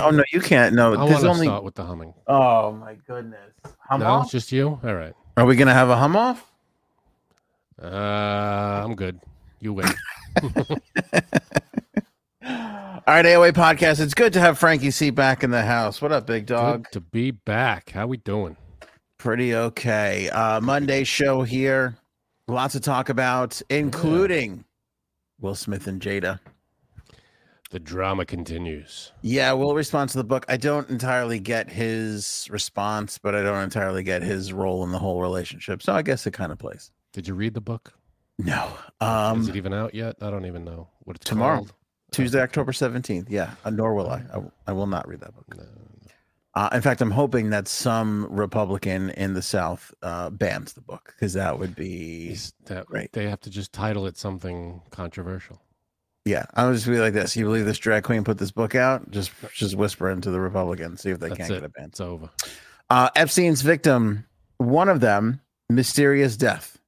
Oh no, you can't. No, I want there's to only. start with the humming. Oh my goodness. Hum no, off? it's just you. All right. Are we gonna have a hum off? Uh, I'm good. You win. All right, AOA podcast. It's good to have Frankie C back in the house. What up, big dog? Good to be back. How we doing? Pretty okay. Uh, Monday show here. Lots to talk about, including Will Smith and Jada. The drama continues. Yeah, Will responds to the book. I don't entirely get his response, but I don't entirely get his role in the whole relationship. So I guess it kind of plays. Did you read the book? No. Is Um, it even out yet? I don't even know what it's Tomorrow. called. Tuesday, October 17th. Yeah, uh, nor will I. I will not read that book. No. Uh, in fact, I'm hoping that some Republican in the South uh, bans the book because that would be. Is that Great. They have to just title it something controversial. Yeah, I would just be like this. You believe this drag queen put this book out? Just just whisper into the Republicans, see if they That's can't it. get it banned. It's over. Uh, Epstein's victim, one of them, mysterious death.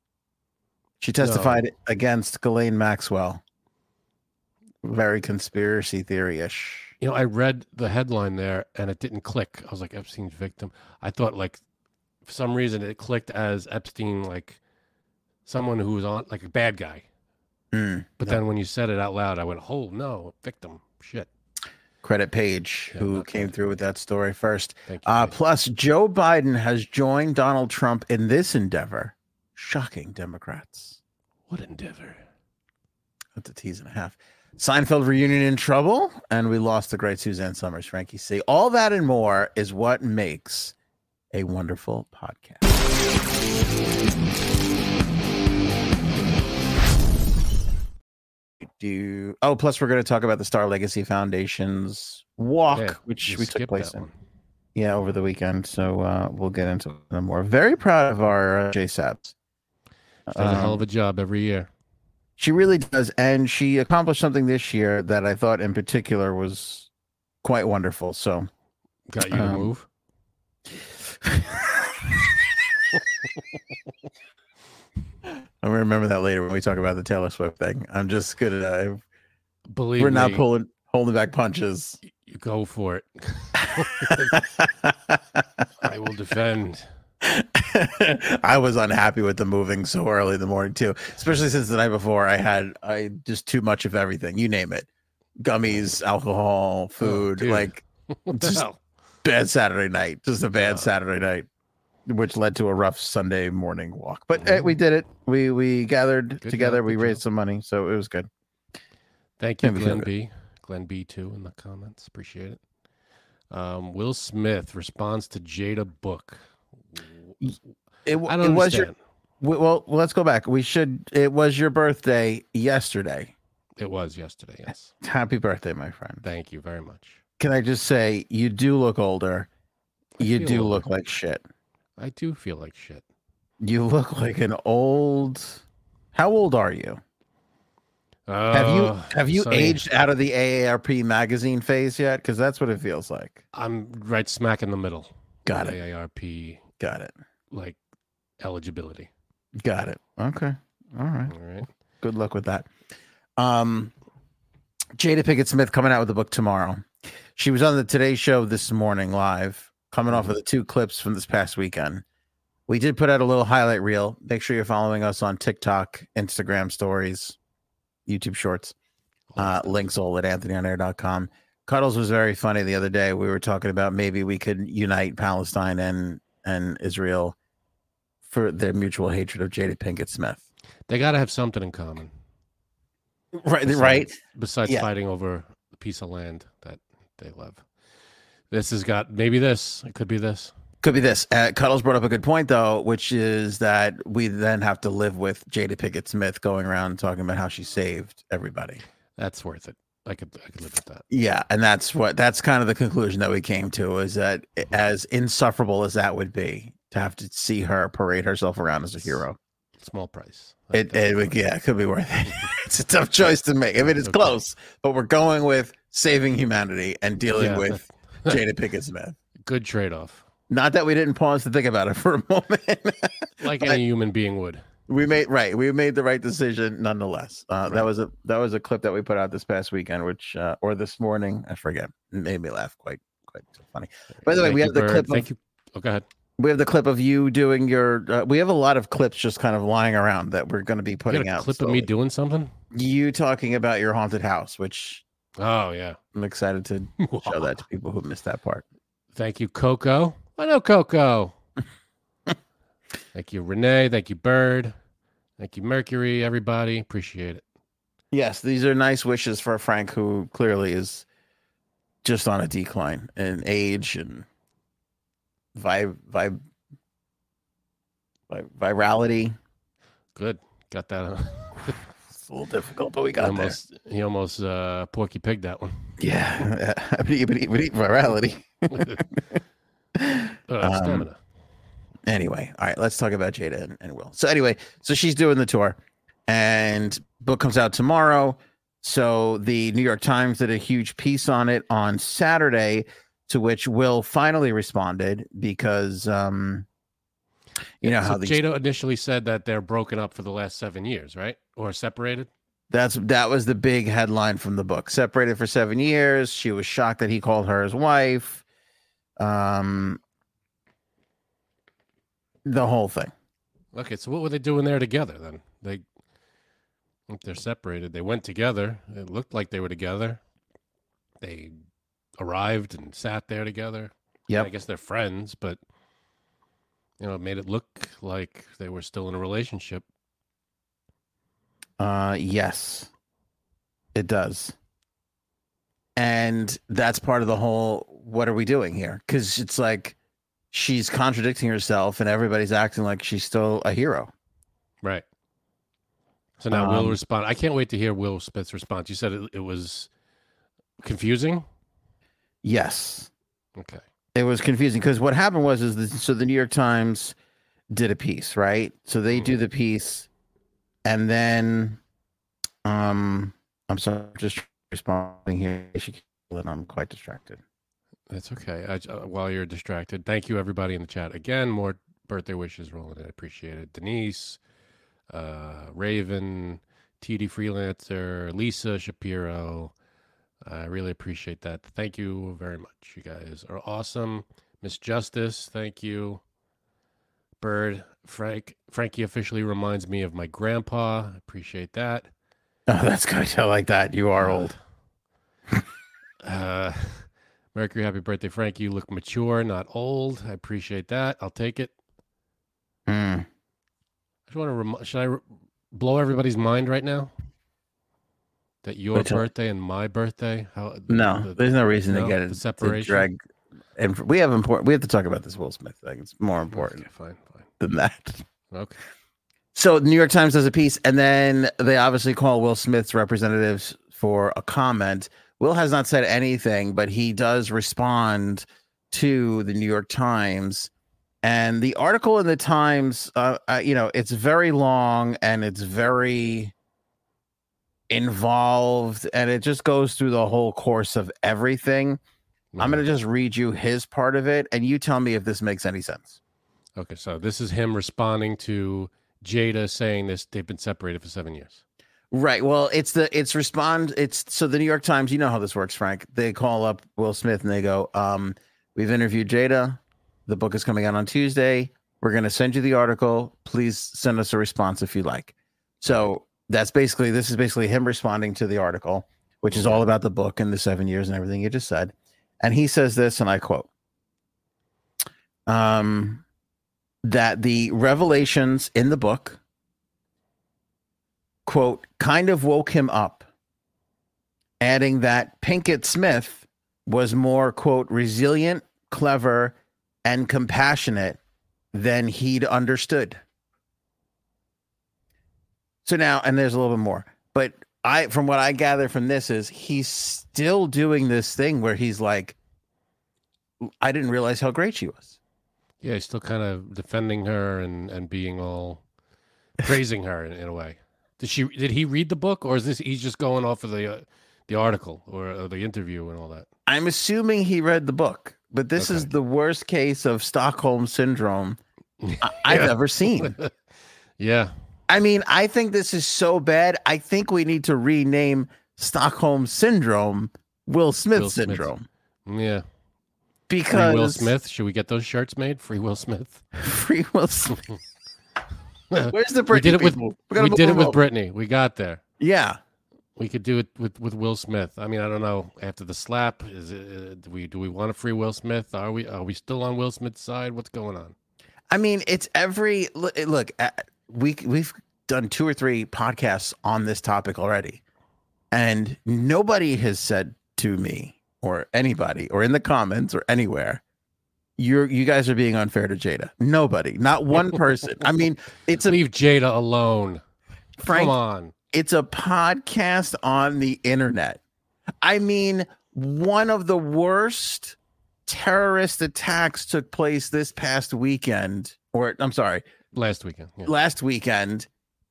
She testified against Ghislaine Maxwell. Very conspiracy theory ish. You know, I read the headline there and it didn't click. I was like, Epstein's victim. I thought, like, for some reason, it clicked as Epstein, like, someone who was on, like, a bad guy. Mm. But No. then when you said it out loud, I went, oh, no, victim. Shit. Credit Paige, Yeah, who came Credit through with that story first. Thank you. Uh, plus, Joe Biden has joined Donald Trump in this endeavor. Shocking Democrats. what endeavor. That's a tease and a half. Seinfeld reunion in trouble, and we lost the great Suzanne Somers, Frankie C. All that and more is what makes a wonderful podcast. Do oh, plus we're going to talk about the Star Legacy Foundation's walk, Yeah, which we took place in. one. Yeah, over the weekend. So uh, we'll get into it more. Very proud of our uh, JSABs. She does a hell Um, of a job every year. She really does. And she accomplished something this year that I thought in particular was quite wonderful. So Got you to um, move. Gonna remember that later when we talk about the Taylor Swift thing. I'm just gonna uh, Believe we're not me, pulling holding back punches. you go for it. I will defend. I was unhappy with the moving so early in the morning too, especially since the night before I had I just too much of everything. You name it, gummies, alcohol, food, dude. like Just- bad Saturday night, just a bad Oh. Saturday night, which led to a rough Sunday morning walk. But eh, Mhm. we did it. We we gathered Good together. job, we raised job. some money, so it was good. Thank you, Glenn. B. Glenn B too in the comments. Appreciate it. Um, Will Smith responds to Jada book. It, it was your well. Let's go back. We should. It was your birthday yesterday. It was yesterday. Yes. Happy birthday, my friend. Thank you very much. Can I just say you do look older. I You do older. look like shit. I do feel like shit. You look like an old. How old are you? Have you Uh, have you aged out of the AARP magazine phase yet? Because that's what it feels like. I'm right smack in the middle. Got it. AARP Got it. like eligibility. Got it. Okay. All right. All right. Good luck with that. Um, Jada Pinkett Smith coming out with a book tomorrow. She was on the Today Show this morning live, coming off of the two clips from this past weekend. We did put out a little highlight reel. Make sure you're following us on TikTok, Instagram stories, YouTube shorts. Uh, links all at anthonyonair.com. Cuddles was very funny the other day. We were talking about maybe we could unite Palestine and and Israel for their mutual hatred of Jada Pinkett Smith. They got to have something in common. Right, besides- right. Besides Yeah. fighting over a piece of land that they love. This has got maybe this. It could be this. Could be this. Uh, Cuddles brought up a good point though, which is that we then have to live with Jada Pinkett Smith going around talking about how she saved everybody. That's worth it. I could I could live with that. Yeah, and that's what that's kind of the conclusion that we came to is that as insufferable as that would be to have to see her parade herself around as a hero, Small price. it, it would, yeah, it could be worth it. it's a tough choice to make. I mean, it's Okay. close, but we're going with saving humanity and dealing Yeah. with Jada Pinkett Smith. Good trade off. Not that we didn't pause to think about it for a moment. Like any human being would. we made right. We made the right decision nonetheless. Uh, Right. That was a that was a clip that we put out this past weekend, which uh, or this morning, I forget. It made me laugh quite quite funny. By the way, we have the Bird. clip of- Thank you. Oh, go ahead. We have the clip of you doing your. Uh, we have a lot of clips just kind of lying around that we're going to be putting out. clip of me doing something? you talking about your haunted house, which Oh yeah. I'm excited to show that to people who missed that part. Thank you, Coco. I know Coco. Thank you, Renee. Thank you, Bird. Thank you, Mercury. Everybody, appreciate it. Yes, these are nice wishes for Frank, who clearly is just on a decline in age and vibe, vibe, vi- virality. Good. Got that. It's a little difficult, but we he got there. almost, he almost uh, porky pigged that one. Yeah, but eat, but eat, but virality. Uh, Um, stamina. anyway, all right, let's talk about Jada and, and Will. So anyway, so she's doing the tour, and book comes out tomorrow. So the New York Times did a huge piece on it on Saturday, to which Will finally responded because, um, you know So how these Jada initially said that they're broken up for the last seven years, right? Or separated. That's that was the big headline from the book. Separated for seven years. She was shocked that he called her his wife. Um, the whole thing. Okay, so what were they doing there together then? They, if they're separated, they went together. It looked like they were together. They arrived and sat there together. Yeah, I guess they're friends, but you know, it made it look like they were still in a relationship. Uh, yes, it does. And that's part of the whole. What are we doing here? Because it's like she's contradicting herself, and everybody's acting like she's still a hero. Right. So now Will Um, respond. I can't wait to hear Will Smith's response. You said it, it was confusing. Yes. Okay. It was confusing because what happened was is the, so the New York Times did a piece, right? So they do the piece, and then, um, I'm sorry, just responding here. She and I'm quite distracted. That's okay. I, uh, while you're distracted, thank you everybody in the chat again. More birthday wishes rolling in. I appreciate it. Denise, uh, Raven, TD Freelancer, Lisa Shapiro. I really appreciate that. Thank you very much. You guys are awesome. Miss Justice, thank you. Bird, Frank, Frankie officially reminds me of my grandpa. I appreciate that. Oh, that's good. I like that. You are old. Uh, Mercury, happy birthday, Frank. You look mature, not old. I appreciate that. I'll take it. Mm. I just want to rem- should I re- blow everybody's mind right now that your till- birthday and my birthday? How No, the- there's no reason no, to get it to separation? drag. And we have important. We have to talk about this Will Smith thing. It's more important Okay, fine, fine. than that. Okay. So the New York Times does a piece, and then they obviously call Will Smith's representatives for a comment. Will has not said anything, but he does respond to the New York Times. And the article in the Times, uh, uh, you know, it's very long and it's very involved, and it just goes through the whole course of everything. I'm Mhm. going to just read you his part of it, and you tell me if this makes any sense. Okay, so this is him responding to Jada saying this. They've been separated for seven years. Right. Well, it's the it's respond. It's so the New York Times. You know how this works, Frank. They call up Will Smith and they go, um, "We've interviewed Jada. The book is coming out on Tuesday. We're going to send you the article. Please send us a response if you like." So that's basically this is basically him responding to the article, which is all about the book and the seven years and everything you just said. And he says this, and I quote, um, that the revelations in the book quote, kind of woke him up, adding that Pinkett Smith was more, quote, resilient, clever, and compassionate than he'd understood. So now, and there's a little bit more, but I, from what I gather from this, is he's still doing this thing where he's like, I didn't realize how great she was. Yeah, he's still kind of defending her and and being all praising her in, in a way. Did she? Did he read the book, or is this he's just going off of the uh, the article or, or the interview and all that? I'm assuming he read the book, but this is the worst case of Stockholm syndrome I- I've Yeah. ever seen. yeah, I mean, I think this is so bad. I think we need to rename Stockholm syndrome Will Smith Will Smith. syndrome Yeah. because Free Will Smith. Should we get those shirts made? Free Will Smith. Free Will Smith. Where's the Britney did it with people? we, did it with Britney. We got there. Yeah. We could do it with, with Will Smith. I mean, I don't know. After the slap, is it, uh, do we do we want to free Will Smith? Are we are we still on Will Smith's side? What's going on? I mean, it's every look. look uh, we we've done two or three podcasts on this topic already, and nobody has said to me or anybody or in the comments or anywhere, you're you guys are being unfair to Jada. Nobody, not one person. I mean, it's a Leave Jada alone. Frank. Come on. It's a podcast on the internet. I mean, one of the worst terrorist attacks took place this past weekend, or I'm sorry, Last weekend. Yeah. last weekend,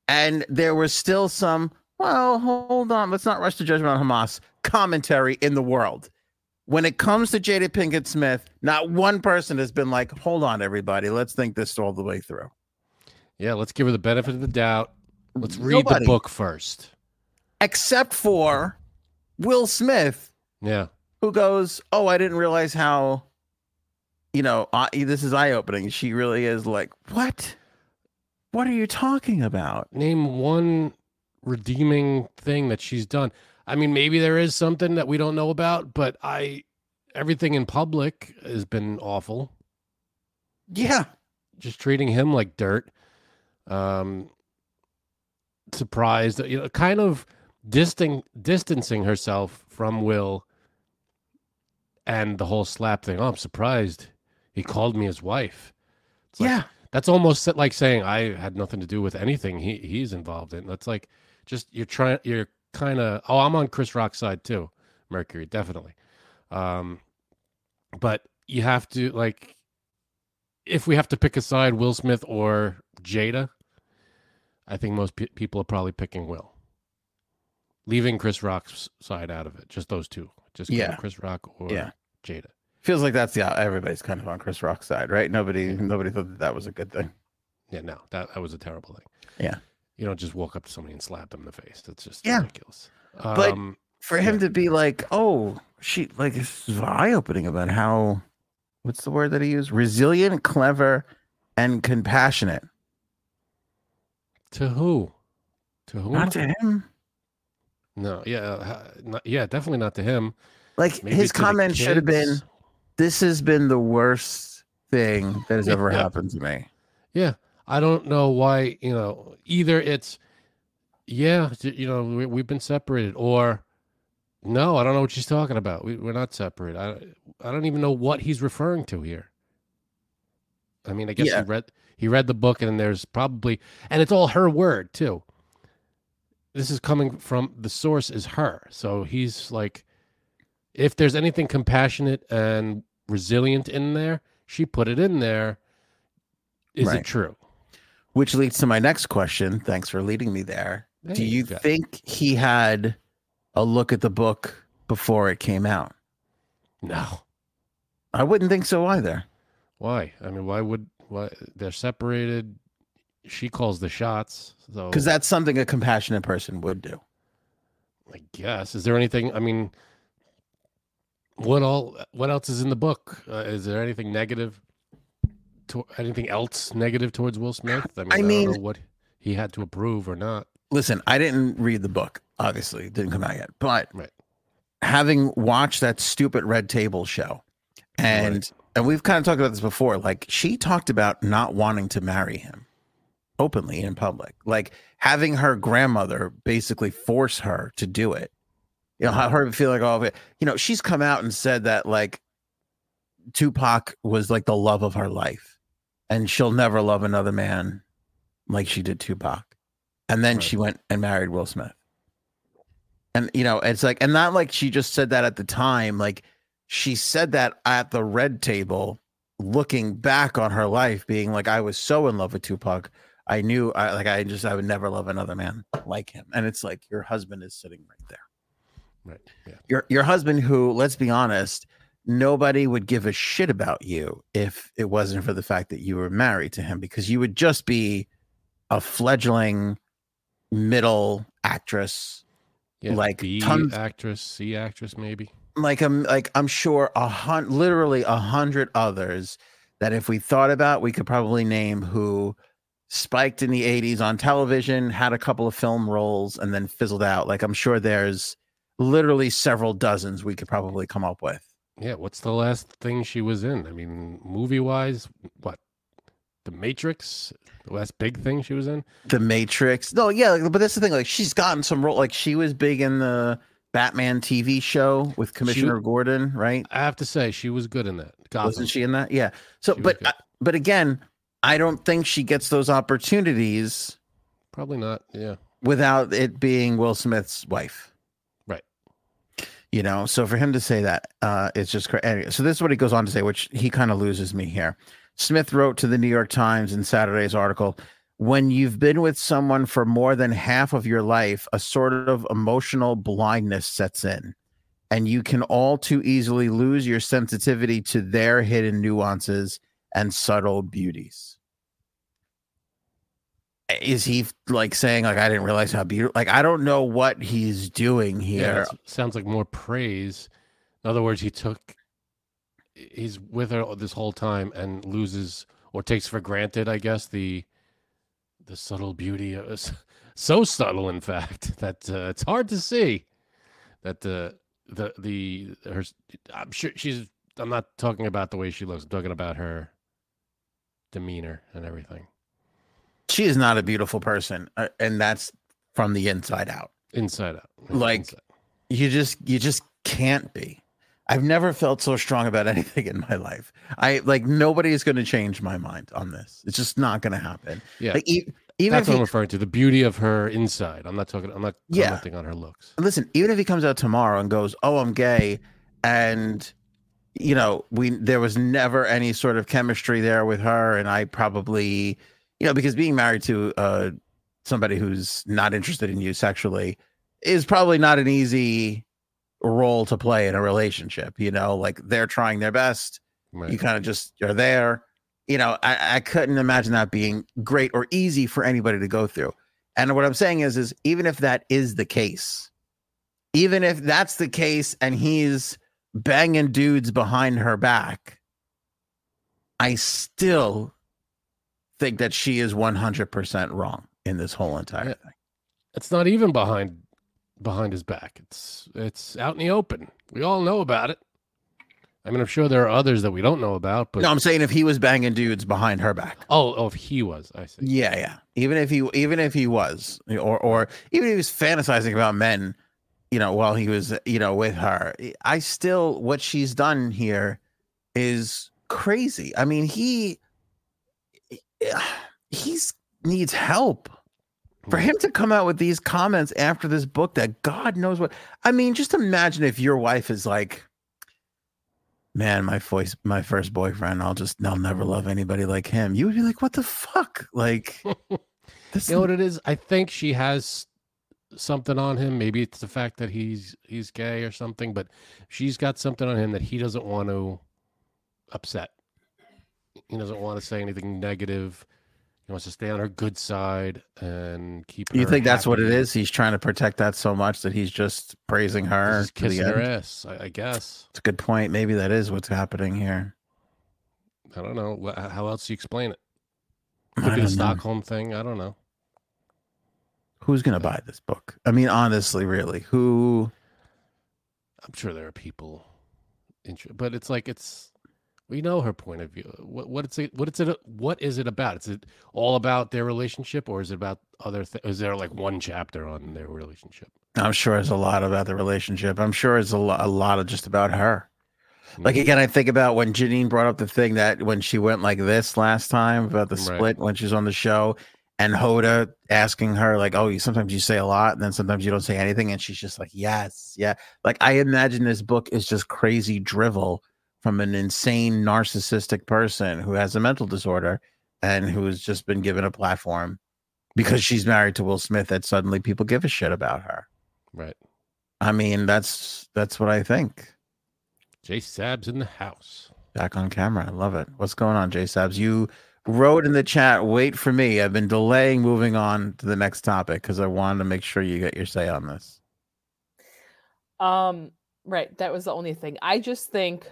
and there was still some, well, hold on, let's not rush to judgment on Hamas commentary in the world. When it comes to Jada Pinkett Smith, not one person has been like, hold on, everybody, let's think this all the way through. yeah, let's give her the benefit of the doubt. Let's read Nobody. the book first. Except for Will Smith, Yeah. who goes, "Oh, I didn't realize how, you know, uh, this is eye opening." She really is like, "What? What are you talking about?" Name one redeeming thing that she's done. I mean, maybe there is something that we don't know about, but I everything in public has been awful. Yeah, Just treating him like dirt. Um surprised, you know, kind of disting distancing herself from Will and the whole slap thing. Oh, I'm surprised he called me his wife. It's like, yeah, That's almost like saying I had nothing to do with anything he he's involved in. That's like just you're trying you're kind of oh I'm on Chris Rock's side too, Mercury definitely. Um, but you have to like if we have to pick a side, Will Smith or Jada, I think most pe- people are probably picking Will, leaving Chris Rock's side out of it. Just those two, just Yeah. Chris Rock or Yeah. Jada. Feels like that's yeah. Everybody's kind of on Chris Rock's side, right? Nobody, nobody thought that, that was a good thing. Yeah, no, that that was a terrible thing. Yeah. You don't just walk up to somebody and slap them in the face. That's just Yeah. ridiculous. But- um, For him Yeah. to be like, "Oh, she like this is eye opening about how, what's the word that he used? Resilient, clever, and compassionate." to who? To who? Not to him. no, yeah, uh, not, yeah, definitely not to him. Like Maybe his comment should have been. "This has been the worst thing that has ever Yeah. happened to me." Yeah, I don't know why. You know, either it's yeah, you know, we, we've been separated, or no, I don't know what she's talking about. We, we're not separate. I I don't even know what he's referring to here. I mean, I guess Yeah. he read he read the book, and there's probably, and it's all her word too. This is coming from the source is her, so he's like, if there's anything compassionate and resilient in there, she put it in there. Is Right. it true? Which leads to my next question. Thanks for leading me there. Do Hey, you got- think he had a look at the book before it came out? No. I wouldn't think so either. Why? I mean, why would why they're separated? She calls the shots, so Because that's something a compassionate person would do. I guess. Is there anything? I mean, what all? What else is in the book? Uh, is there anything negative? To, anything else negative towards Will Smith? I mean, I, mean- don't know what he had to approve or not. Listen, I didn't read the book. Obviously, it didn't come out yet. But Right. having watched that stupid Red Table show, and Right. and we've kind of talked about this before. Like she talked about not wanting to marry him openly in public, like having her grandmother basically force her to do it. You know, how her feel like oh, you know, she's come out and said that like Tupac was like the love of her life, and she'll never love another man like she did Tupac. And then Right. she went and married Will Smith. And you know, it's like, and not like she just said that at the time, like she said that at the red table, looking back on her life, being like, I was so in love with Tupac. I knew I like I just I would never love another man like him. And it's like your husband is sitting right there. Right. Yeah. Your your husband who, let's be honest, nobody would give a shit about you if it wasn't for the fact that you were married to him because you would just be a fledgling middle actress Yeah, Like B tons- actress, C actress, maybe. like I'm like I'm sure a hun- literally a hundred others that if we thought about, we could probably name who spiked in the 80s on television, had a couple of film roles, and then fizzled out. Like I'm sure there's literally several dozens we could probably come up with. Yeah, what's the last thing she was in? I mean, movie wise, what? The Matrix, the last big thing she was in. The Matrix. No, yeah, but that's the thing. Like she's gotten some role. Like she was big in the Batman TV show with Commissioner Gordon, right? I have to say, she was good in that. Gotham. Wasn't she in that? Yeah. So, She but uh, but again, I don't think she gets those opportunities Probably not. Yeah. without it being Will Smith's wife. You know, so for him to say that, uh, it's just crazy. Anyway, so this is what he goes on to say, which he kind of loses me here. Smith wrote to the New York Times in Saturday's article when you've been with someone for more than half of your life, a sort of emotional blindness sets in, and you can all too easily lose your sensitivity to their hidden nuances and subtle beauties. Is he like saying like I didn't realize how beautiful? Like I don't know what he's doing here. it's- sounds like more praise. In other words, he took, he's with her this whole time and loses or takes for granted, I guess, the, the subtle beauty of so subtle, in fact, that uh, it's hard to see that the, the, the, her, I'm sure she's, I'm not talking about the way she looks. I'm talking about her demeanor and everything she is not a beautiful person uh, and that's from the inside out inside out. Like- inside. you just you just can't be i've never felt so strong about anything in my life i like nobody is going to change my mind on this it's just not going to happen yeah. like e- even That's if what he, I'm referring to. The beauty of her inside. I'm not talking. I'm not Yeah. commenting on her looks. listen even if he comes out tomorrow and goes oh i'm gay and you know we there was never any sort of chemistry there with her and i probably you know because being married to uh somebody who's not interested in you sexually is probably not an easy role to play in a relationship you know? Like they're trying their best. Right. you kind of just are there. You know I, I couldn't imagine that being great or easy for anybody to go through. And what i'm saying is is even if that is the case even if that's the case and he's banging dudes behind her back i still think that she is 100% wrong in this whole entire Yeah. thing it's not even behind behind his back. It's it's out in the open. We all know about it. I mean, I'm sure there are others that we don't know about, but no i'm saying if he was banging dudes behind her back oh, oh, if he was, I see. Yeah, yeah. Even if he, even if he was, or or even if he was fantasizing about men, you know, while he was, you know, with her, I still what she's done here is crazy. I mean, he, he's needs help. For him to come out with these comments after this book that God knows what I mean, just imagine if your wife is like, Man, my voice my first boyfriend, I'll just I'll never love anybody like him. You would be like, What the fuck? Like this You know what it is? I think she has something on him. Maybe it's the fact that he's he's gay or something, but she's got something on him that he doesn't want to upset. He doesn't want to say anything negative. He wants to stay on her good side and keep. you think that's what it is? He's trying to protect that so much that he's just praising her. He's just kissing her ass. I, I guess. It's a good point. Maybe that is what's happening here. I don't know. How else do you explain it? Could be the. Stockholm thing. I don't know. Who's gonna buy this book? I mean, honestly, really, who? I'm sure there are people, but it's like it's we know her point of view. What what it's what it's it what is it about? Is it all about their relationship, or is it about other? Th- is there like one chapter on their relationship? I'm sure it's a lot about the relationship. I'm sure it's a, lo- a lot of just about her. Like Mhm. again, I think about when Janine brought up the thing that when she went like this last time about the Right. split when she was on the show, and Hoda asking her like, "Oh, you sometimes you say a lot, and then sometimes you don't say anything," and she's just like, "Yes, yeah." Like I imagine this book is just crazy drivel from an insane narcissistic person who has a mental disorder and who has just been given a platform because she's married to Will Smith that suddenly people give a shit about her. right. I mean, that's that's what I think. Jay Sab's in the house. Back on camera. I love it. What's going on, J Sabs? You wrote in the chat, "Wait for me." I've been delaying moving on to the next topic because I wanted to make sure you get your say on this. Um, right. That was the only thing. I just think,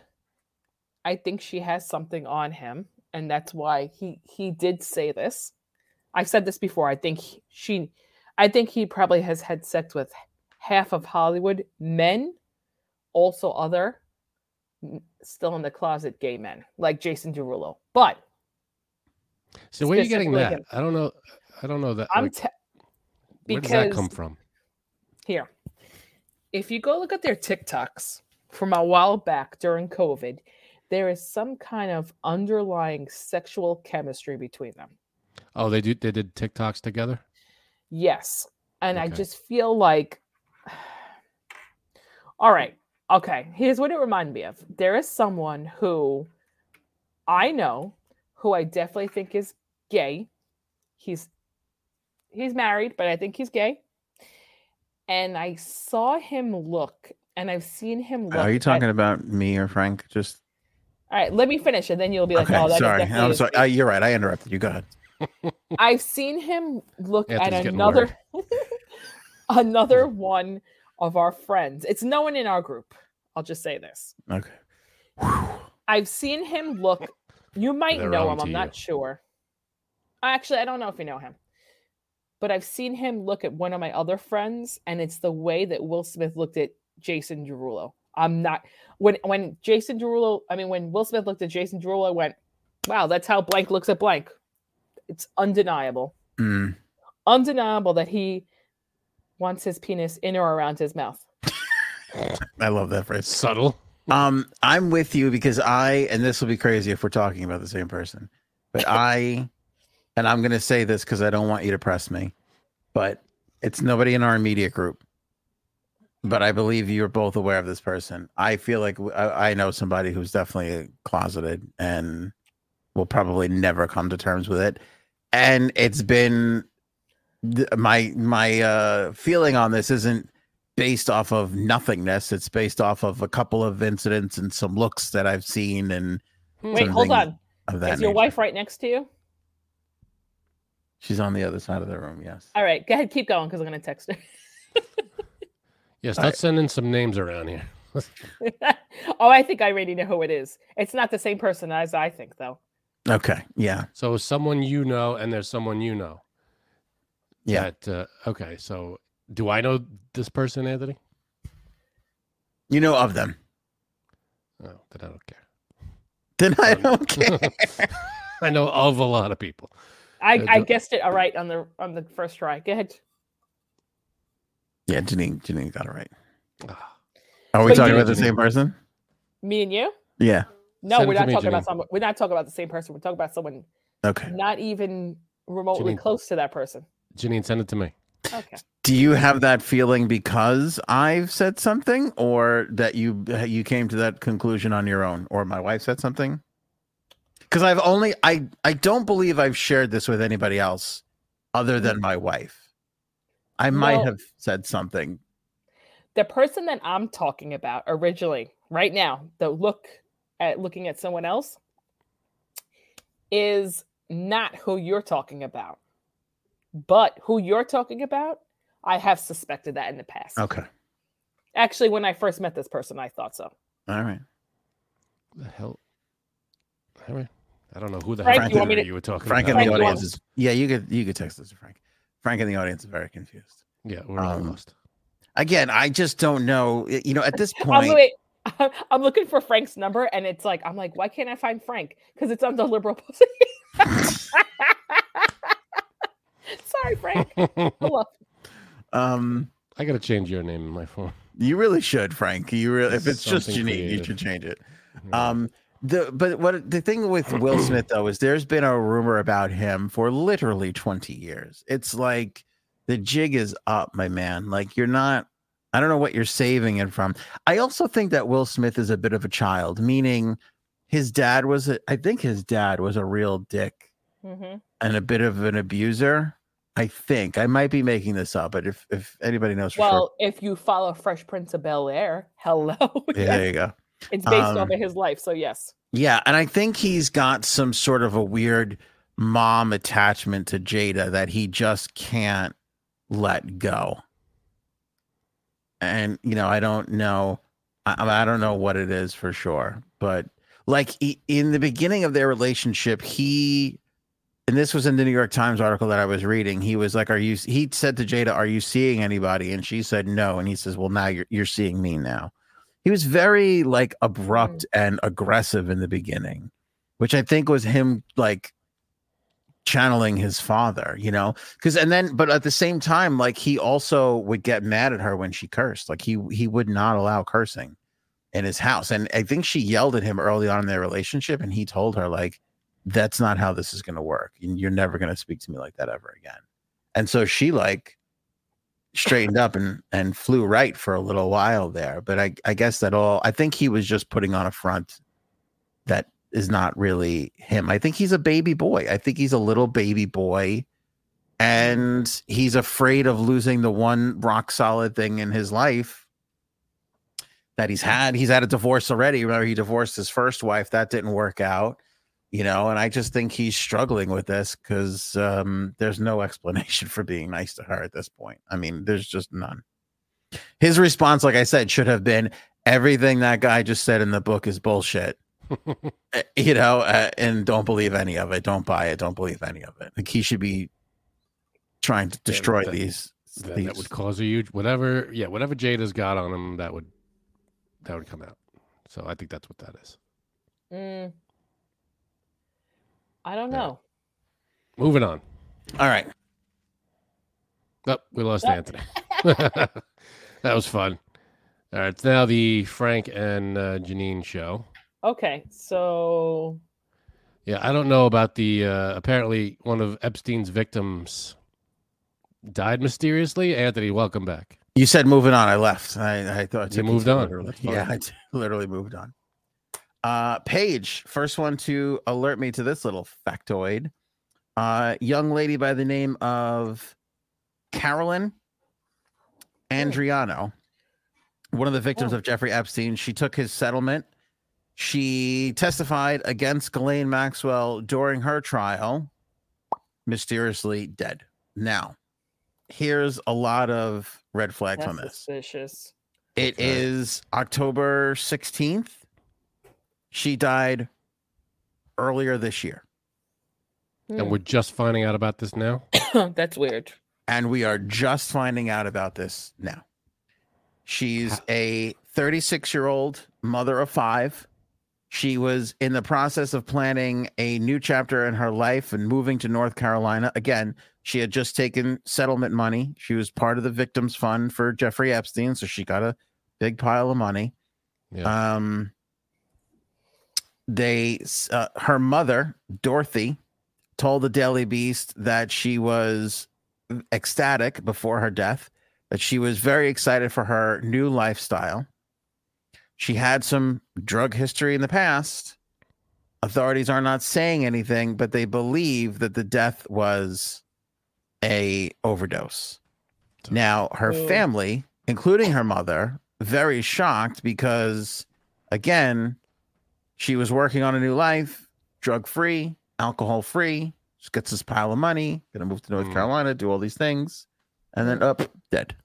I think she has something on him, and that's why he he did say this. I've said this before. I think he- she, I think he probably has had sex with half of Hollywood men, also other, still in the closet gay men like Jason Derulo. But So where are you getting that? him. I don't know. I don't know that. I'm like, te- where does that come from? here. If you go look at their TikToks from a while back during COVID, there is some kind of underlying sexual chemistry between them. Oh, they do. They did TikToks together. Yes. And I just feel like all right. Okay. Here's what it reminded me of. There is someone who I know who I definitely think is gay. He's he's married, but I think he's gay. And I saw him look, and I've seen him look. Are you at- talking about me or Frank? Just all right, let me finish, and then you'll be like, okay. "Oh, that sorry, I'm sorry. Uh, you're right. I interrupted you. Go ahead. I've seen him look Anthony's at another another one of our friends. It's no one in our group. I'll just say this. Okay. I've seen him look. You might They're know him. I'm to not sure. Actually, I don't know if you know him. But I've seen him look at one of my other friends, and it's the way that Will Smith looked at Jason Derulo. I'm not when when Jason Derulo. I mean, when Will Smith looked at Jason Derulo, I went, "Wow, that's how blank looks at blank." It's undeniable Mm. undeniable that he wants his penis in or around his mouth. I love that phrase. Subtle. Um, I'm with you because I, and this will be crazy if we're talking about the same person, but I, and I'm going to say this because I don't want you to press me, but it's nobody in our immediate group. But I believe you're both aware of this person. I feel like I know somebody who's definitely closeted and will probably never come to terms with it. And it's been th- my my uh feeling on this isn't based off of nothingness. It's based off of a couple of incidents and some looks that I've seen and Wait, hold on. Is your nature. wife right next to you? She's on the other side of the room. Yes. All right, go ahead, keep going because I'm going to text her. Yeah, All start right. sending some names around here. oh, I think I already know who it is. It's not the same person as I think, though. Okay. Yeah. So someone you know, and there's someone you know. Yeah. That, uh, okay. So do I know this person, Anthony? You know of them. Oh, then I don't care. Then I Um, don't care. I know of a lot of people. I, Uh, I guessed it all right on the on the first try. Go ahead. Yeah, Janine. Janine got it right. Are we But talking about the same person? Me and you? Yeah. No, Send we're to not me, talking about someone. We're not talking about the same person. We're talking about someone Okay. not even remotely Janine. close to that person. Janine, send it to me. Okay. Do you have that feeling because I've said something, or that you you came to that conclusion on your own, or my wife said something? Because I've only I I don't believe I've shared this with anybody else other than my wife. I might No. have said something. the person that I'm talking about originally, right now, the look at looking at someone else is not who you're talking about. But who you're talking about, I have suspected that in the past. Okay. Actually, when I first met this person, I thought so. All right. The hell? All right. I don't know who the Frank, hell you to- you were talking Frank in the Frank, audience is yeah. You could you could text this to Frank. Frank in the audience is very confused. Yeah, we're all Um, lost. Again, I just don't know. You know, at this I'm, point, wait, I'm looking for Frank's number, and it's like, I'm like, why can't I find Frank? Because it's on the liberal pussy. Sorry, Frank. Hello. um, I got to change your name in my phone. you really should, Frank. You really, if it's just Something Janine, you should change it. Yeah. Um, the but what the thing with Will Smith though is there's been a rumor about him for literally 20 years. It's like the jig is up, my man. Like you're not. I don't know what you're saving it from. I also think that Will Smith is a bit of a child, meaning his dad was. A, I think his dad was a real dick hmm and a bit of an abuser. I think I might be making this up, but if if anybody knows for Well, if you follow Fresh Prince of Bel Air, hello. yeah, there you go. It's based Um, off of his life, so yes. Yeah, and I think he's got some sort of a weird mom attachment to Jada that he just can't let go. And you know, I don't know I, I don't know what it is for sure, but like in the beginning of their relationship, he and this was in the New York Times article that I was reading. He was like, "Are you?" He said to Jada, "Are you seeing anybody?" And she said, "No." And he says, "Well, now you're you're seeing me now." He was very like abrupt mm. and aggressive in the beginning, which I think was him like channeling his father, you know? Because and then but at the same time, like he also would get mad at her when she cursed. Like he he would not allow cursing in his house. And I think she yelled at him early on in their relationship, and he told her, like, that's not how this is gonna work. And you're never gonna speak to me like that ever again. And so she like straightened up and and flew right for a little while there. But I, I guess that all I think he was just putting on a front that is not really him. I think he's a baby boy. I think he's a little baby boy and he's afraid of losing the one rock solid thing in his life that he's had. He's had a divorce already. Remember, he divorced his first wife. That didn't work out, you know. And I just think he's struggling with this because um, there's no explanation for being nice to her at this point. I mean, there's just none. His response, like I said, should have been everything that guy just said in the book is bullshit. Eh, you know, uh, and don't believe any of it. Don't buy it. Don't believe any of it. Like he should be trying to destroy yeah, that, these, that, these. That would cause a huge whatever. Yeah, whatever Jada's got on him, that would that would come out. So I think that's what that is. Mm. I don't know. Moving on. All right. Oh, we lost Anthony. that was fun. All right, it's now the Frank and uh, Janine show. Okay, so yeah, I don't know about the. Uh, apparently, one of Epstein's victims died mysteriously. Anthony, welcome back. You said moving on. I left. I, I thought you moved on. Literally. Yeah, I literally moved on. Uh, Paige, first one to alert me to this little factoid. Uh, young lady by the name of Carolyn Andriano, one of the victims oh. of Jeffrey Epstein. She took his settlement she testified against Ghislaine Maxwell during her trial, mysteriously dead. Now, here's a lot of red flags That's on this. Suspicious. It okay. is October 16th. She died earlier this year. And we're just finding out about this now? That's weird. And we are just finding out about this now. She's a 36 year old mother of five she was in the process of planning a new chapter in her life and moving to North Carolina. Again, she had just taken settlement money. She was part of the victims fund for Jeffrey Epstein, so she got a big pile of money. Yeah. Um, they, uh, her mother, Dorothy, told the Daily Beast that she was ecstatic before her death, that she was very excited for her new lifestyle she had some drug history in the past. Authorities are not saying anything, but they believe that the death was a overdose. Now, her family, including her mother, very shocked because again, she was working on a new life, drug free, alcohol free. She gets this pile of money, gonna move to North mm. Carolina, do all these things, and then up dead.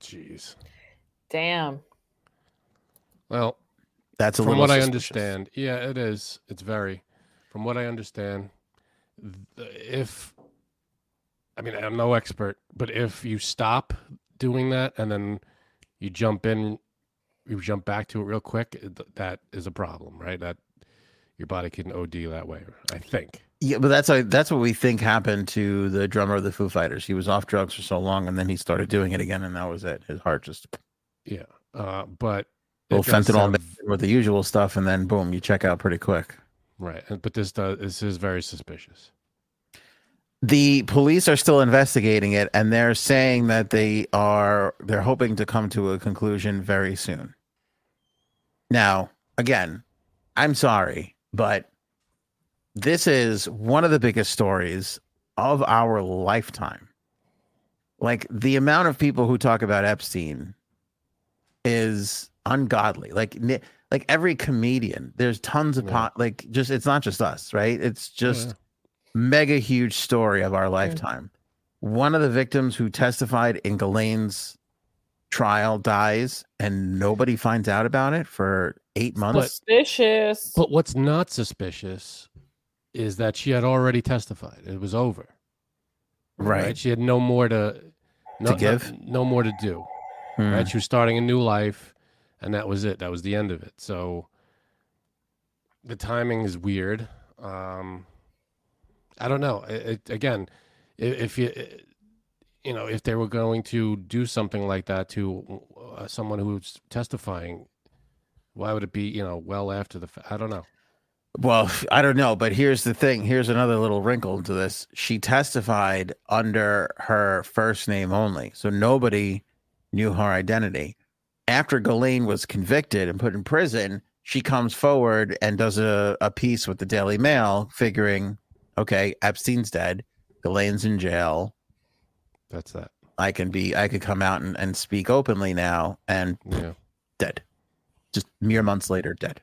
Jeez. Damn. Well, that's a from what suspicious. I understand. Yeah, it is. It's very. From what I understand, if I mean I'm no expert, but if you stop doing that and then you jump in, you jump back to it real quick, that is a problem, right? That your body can OD that way. I think. Yeah, but that's that's what we think happened to the drummer of the Foo Fighters. He was off drugs for so long, and then he started doing it again, and that was it. His heart just. Yeah, uh, but little fentanyl sound... with the usual stuff, and then boom, you check out pretty quick. Right, but this does this is very suspicious. The police are still investigating it, and they're saying that they are they're hoping to come to a conclusion very soon. Now, again, I'm sorry, but this is one of the biggest stories of our lifetime. Like the amount of people who talk about Epstein is ungodly. Like like every comedian, there's tons of yeah. pot. Like just it's not just us, right? It's just mega huge story of our lifetime. One of the victims who testified in Ghislaine's trial dies, and nobody finds out about it for eight months. Suspicious. But what's not suspicious is that she had already testified. It was over. right. She had no more to no, no- give? no, more to do. Hmm. Right. She was starting a new life, and that was it. That was the end of it. So the timing is weird. Um, I don't know. It, it, again, if you you know if they were going to do something like that to uh, someone who's testifying, why would it be you know well after the? I don't know. Well, I don't know, but here's the thing. Here's another little wrinkle to this. She testified under her first name only, so nobody knew her identity. After Ghislaine was convicted and put in prison, she comes forward and does a, a piece with the Daily Mail, figuring, okay, Epstein's dead, Ghislaine's in jail. That's that. I can be, I could come out and, and speak openly now, and Yeah. dead. Just mere months later, dead.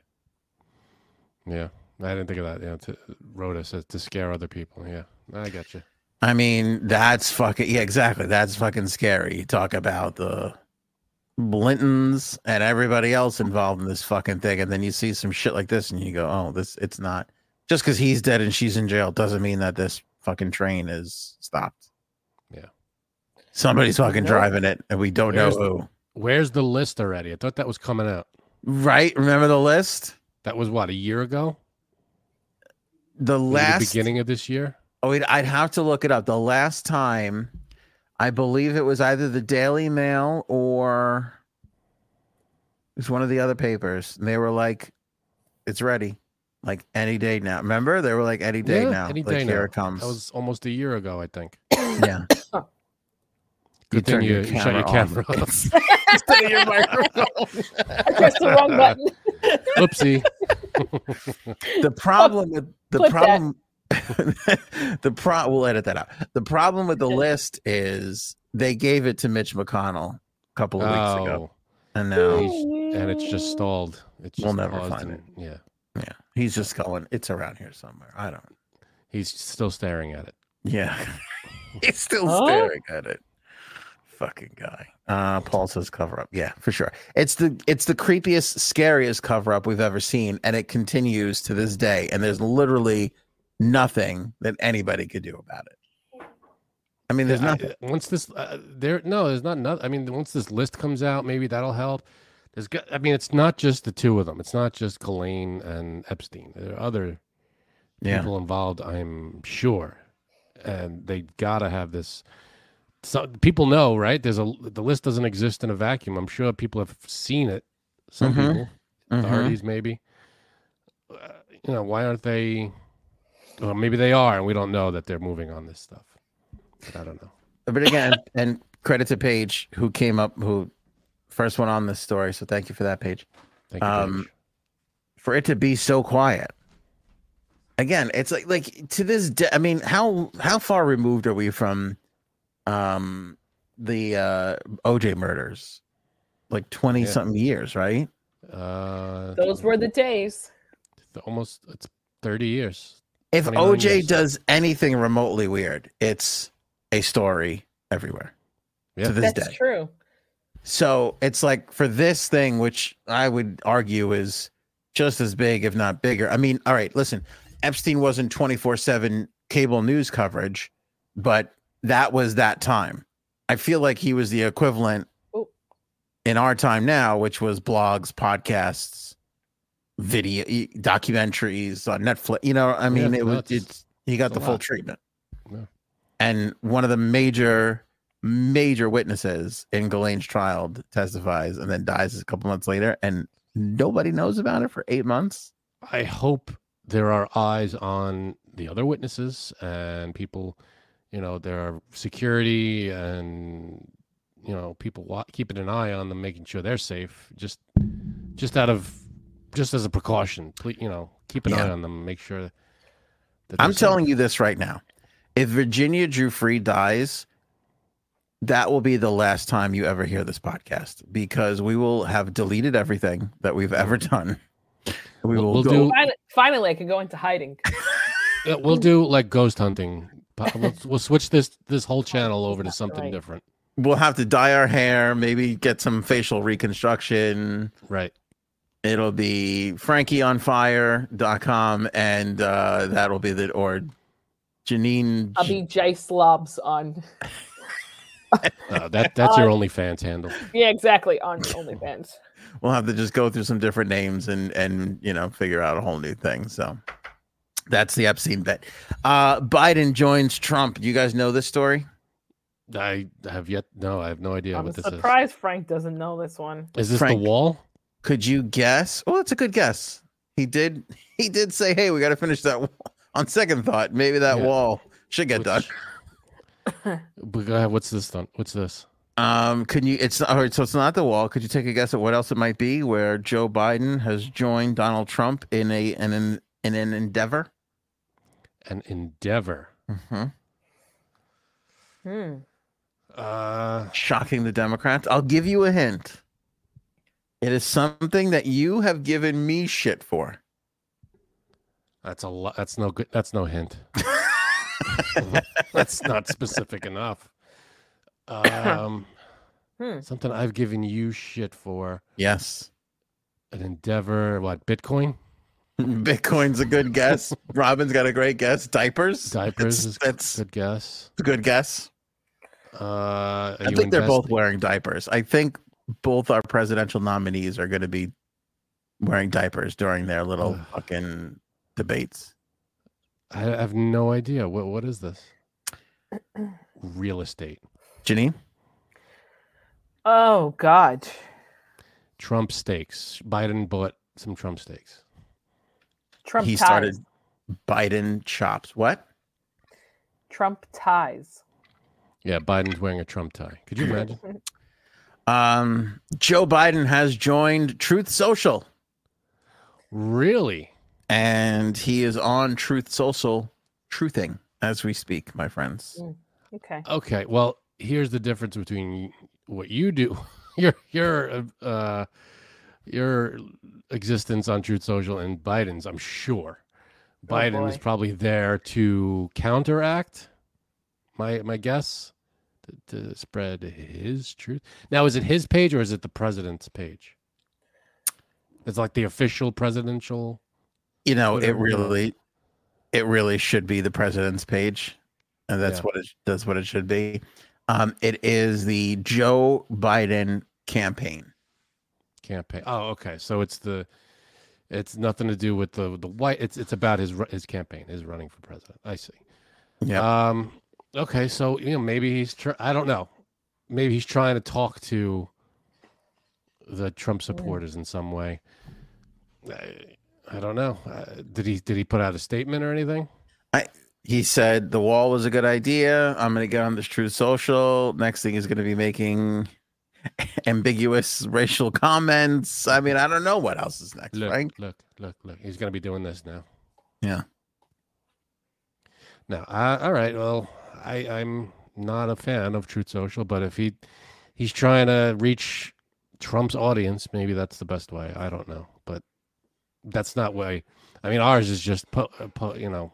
Yeah. I didn't think of that. Yeah. To, Rhoda says to scare other people. Yeah. I got you. I mean, that's fucking yeah, exactly. That's fucking scary. You talk about the Blintons and everybody else involved in this fucking thing, and then you see some shit like this, and you go, "Oh, this it's not." Just because he's dead and she's in jail doesn't mean that this fucking train is stopped. Yeah. somebody's fucking Nope. driving it, and we don't know Where's- who. Where's the list already? I thought that was coming out. Right? Remember the list? That was what a year ago. The last the beginning of this year. Oh, wait, I'd have to look it up. The last time, I believe it was either the Daily Mail or it was one of the other papers. And they were like, "It's ready, like any day now." Remember, they were like, "Any day Yeah, now, Any like day here now. it comes." That was almost a year ago, I think. yeah. Good thing you, your you shut your camera camera off instead of your microphone. I pressed the wrong button. Oopsie. The problem with the clip problem, the pro. We'll edit that out. The problem with the list is they gave it to Mitch McConnell a couple of weeks ago, Oh, and now and it's just stalled. It's just We'll never find and- Yeah, yeah, he's just going. It's around here somewhere. I don't. he's still staring at it. Yeah. He's still Huh? staring at it. Fucking guy. Uh Paul says cover up. Yeah, for sure. It's the it's the creepiest, scariest cover up we've ever seen, and it continues to this day. And there's literally nothing that anybody could do about it. I mean, there's Yeah, I- nothing. once this uh, there no, there's not nothing. I mean, once this list comes out, maybe that'll help. There's got. I mean, it's not just the two of them. It's not just Ghislaine and Epstein. There are other Yeah. people involved. I'm sure, and they gotta have this. So people know, right? There's a the list doesn't exist in a vacuum. I'm sure people have seen it. Some Mhm. people, Mhm. authorities, maybe. Uh, you know, why aren't they? Well, maybe they are, and we don't know that they're moving on this stuff. But I don't know. But again, and credit to Paige who came up who first one on this story. So thank you for that, Paige. Thank you. Um, Paige. for it to be so quiet. Again, it's like like to this day. I mean, how how far removed are we from um the uh OJ murders? Like twenty Yeah. something years, right? Uh, Those were the days. almost it's 30 years. If OJ years. does anything remotely weird, it's a story everywhere Yeah. to this That's day. true. So it's like for this thing, which I would argue is just as big, if not bigger. I mean, all right, listen, Epstein wasn't 24 7 cable news coverage, but that was that time. I feel like he was the equivalent Oh. in our time now, which was blogs, podcasts, video, documentaries on Netflix. You know, I mean, Yeah, it was, it's- it's, he got it's the full lot. treatment. Yeah. And one of the major major witnesses in Ghislaine's trial testifies and then dies a couple months later, and nobody knows about it for eight months. I hope there are eyes on the other witnesses and people, you know, there are security and you know people wa- keeping an eye on them, making sure they're safe. Just, just out of, just as a precaution, please, you know, keep an Yeah. eye on them, make sure. That I'm safe. telling you this right now. If Virginia Giuffre dies, that will be the last time you ever hear this podcast because we will have deleted everything that we've ever done. We We'll- we'll go. do- Finally, finally, I can go into hiding. Uh, we'll do like ghost hunting. We'll, we'll switch this this whole channel over to something Right. different. We'll have to dye our hair, maybe get some facial reconstruction. Right. It'll be frankieonfire.com and uh that'll be the or Janine I'll be Jay Slobs on. Uh, that that's your OnlyFans handle. Yeah, exactly on OnlyFans. we'll have to just go through some different names and and you know figure out a whole new thing. So that's the Epstein bet. Uh Biden joins Trump. You guys know this story? I have yet. No, I have no idea I'm what this surprised Frank doesn't know this one. is. Is this Frank. the wall? Could you guess? Oh, that's a good guess. He did he did say, "Hey, we got to finish that wall." on second thought. Maybe that Yeah. wall should get done. Which- But go ahead. What's this? Done? What's this? Um, can you? It's all right. So it's not the wall. Could you take a guess at what else it might be? Where Joe Biden has joined Donald Trump in a in an in an endeavor. An endeavor. hmm Hmm. Uh, Shocking the Democrats. I'll give you a hint. It is something that you have given me shit for. that's a lot. That's no good. That's no hint. that's not specific enough. Um, Hmm. something I've given you shit for. yes. An endeavor. What? Bitcoin? Bitcoin's a good guess. Robin's got a great guess. Diapers. Diapers That's, is that's good guess. a good guess. Uh, I you think they're both wearing diapers. I think both our presidential nominees are going to be wearing diapers during their little fucking debates. I have no idea. What what is this? Real estate. Janine? Oh God. Trump stakes. Biden bought some Trump stakes. Trump he ties. started Biden chops. What? Trump ties. Yeah, Biden's wearing a Trump tie. Could you imagine? Um, Joe Biden has joined Truth Social really? And he is on Truth Social truthing as we speak, my friends. Okay. Okay. Well, here's the difference between what you do, your your uh, your existence on Truth Social and Biden's. I'm sure Oh, Biden is probably there to counteract. My my guess to, to spread his truth. Now, is it his page or is it the president's page? It's like the official presidential. You know, it Whatever, you know. really it really should be the president's page. And that's Yeah. what it that's what it should be. Um, it is the Joe Biden campaign. campaign. Oh, okay. So it's the it's nothing to do with the the white. It's it's about his his campaign, his running for president. I see. Yeah. Um. Okay. So you know maybe he's. Tr- I don't know. Maybe he's trying to talk to the Trump supporters in some way. I, don't know. Uh, did he did he put out a statement or anything? I he said the wall was a good idea. I'm going to get on this Truth Social. Next thing is going to be making ambiguous racial comments. I mean, I don't know what else is next, Look, Frank. look, look, look. He's going to be doing this now. Yeah. No, uh, all right. Well, I, I'm not a fan of Truth Social, but if he he's trying to reach Trump's audience, maybe that's the best way. I don't know, but that's not why. I mean, ours is just po- uh, you know.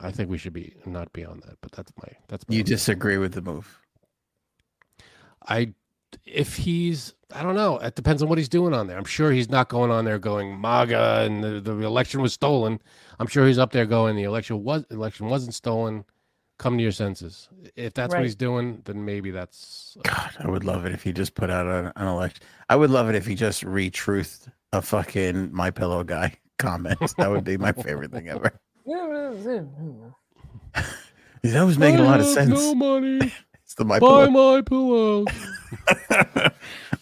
I think we should be not be on that, but that's my that's my You own- disagree with the move. I if he's I don't know. It depends on what he's doing on there. I'm sure he's not going on there going MAGA and the, the election was stolen. I'm sure he's up there going the election was election wasn't stolen. Come to your senses. If that's what he's doing, then maybe that's God, I would love it if he just put out an, an election. I would love it if he just retruthed a fucking my pillow guy comment. That would be my favorite thing ever. That was making a lot of sense. No money. It's the my Buy pillow. my pillows.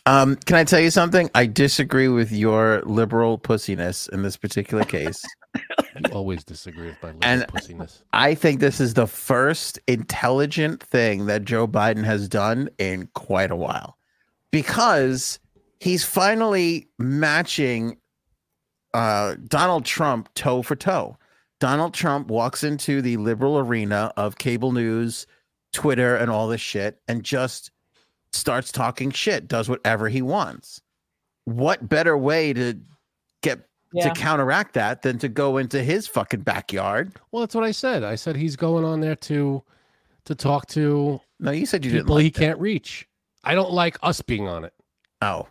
um, can I tell you something? I disagree with your liberal pussiness in this particular case. you always disagree with my little And- pussiness. I think this is the first intelligent thing that Joe Biden has done in quite a while because he's finally matching uh, Donald Trump toe for toe. Donald Trump walks into the liberal arena of cable news, Twitter, and all this shit and just starts talking shit, does whatever he wants. What better way to get Yeah. to counteract that than to go into his fucking backyard. Well, that's what I said. I said he's going on there to to talk to No, you said you didn't people like he that. can't reach. I don't like us being on it. Oh,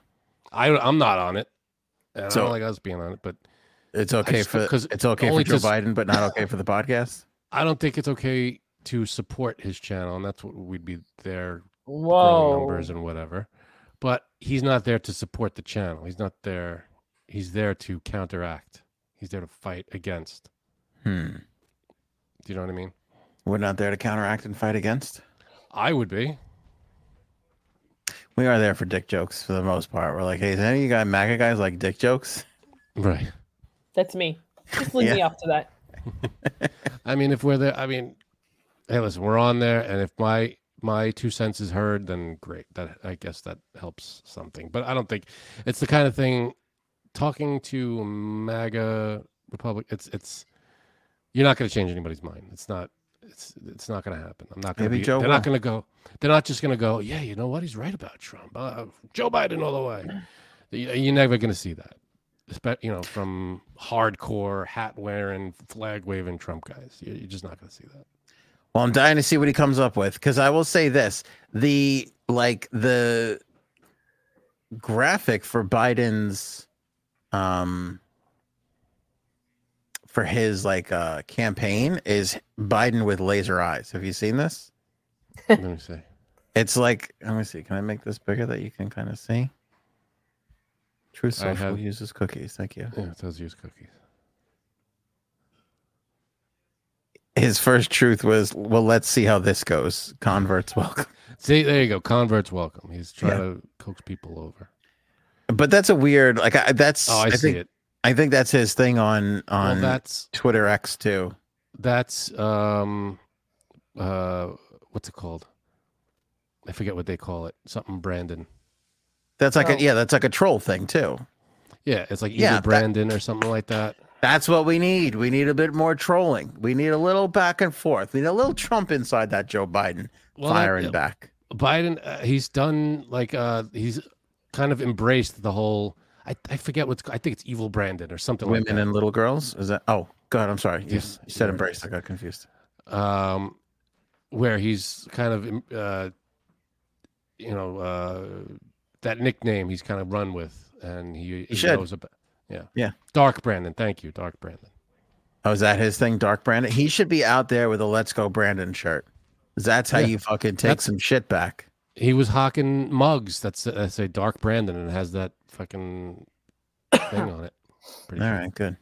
I I'm not on it. And I So- don't like us being on it, but it's okay just- for 'cause it's okay for Joe just- Biden, but not okay for the podcast. I don't think it's okay to support his channel, and that's what we'd be there growing Whoa. numbers and whatever. But he's not there to support the channel. He's not there. He's there to counteract. He's there to fight against. Hmm. Do you know what I mean? We're not there to counteract and fight against. I would be. We are there for dick jokes for the most part. We're like, hey, is any of you guys MAGA guys like dick jokes? Right. That's me. Just leave me Yeah. up to that. I mean, if we're there, I mean, hey, listen, we're on there, and if my my two cents is heard, then great. That I guess that helps something. But I don't think it's the kind of thing. Talking to MAGA Republic, it's it's you're not going to change anybody's mind. It's not. It's it's not going to happen. I'm not going to be. Joe they're will. not going to go. They're not just going to go. Yeah, you know what? He's right about Trump. Uh, Joe Biden all the way. You- You're never going to see that. You know, from hardcore hat wearing, flag waving Trump guys. You're you're just not going to see that. Well, I'm dying to see what he comes up with because I will say this: the like the graphic for Biden's um for his like uh campaign is Biden with laser eyes. Have you seen this? Let me see. It's like let me see. Can I make this bigger that you can kind of see? Truth Social have- uses cookies. Thank you. Yeah, it does use cookies. His first truth was, "Well, let's see how this goes." Converts welcome. See, there you go. Converts welcome. He's trying Yeah. to coax people over. But that's a weird. Like I, that's. Oh, I, see think it. I think that's his thing on Well, on that's Twitter X too. that's um, uh, what's it called? I forget what they call it. Something Brandon. That's like Oh. a yeah, that's like a troll thing too. Yeah, it's like either Yeah, that- Brandon or something like that. That's what we need. We need a bit more trolling. We need a little back and forth. We need a little Trump inside that Joe Biden Well, that- firing back. Biden, uh, he's done like uh, he's kind of embraced the whole. I, I forget what's. I think it's evil Brandon or something like Women that. and little girls. Is that? Oh God, I'm sorry. You, Yes, you said embrace. I got confused. um, where he's kind of, uh, you know, uh, that nickname he's kind of run with, and he, he should. knows about. Yeah, Yeah. Dark Brandon, thank you, Dark Brandon. Oh, is that his thing? Dark Brandon. He should be out there with a "Let's Go Brandon" shirt. That's how Yeah. you fucking take That's- some shit back. He was hawking mugs that's that say Dark Brandon and it has that fucking thing on it. Pretty All sure. right, good.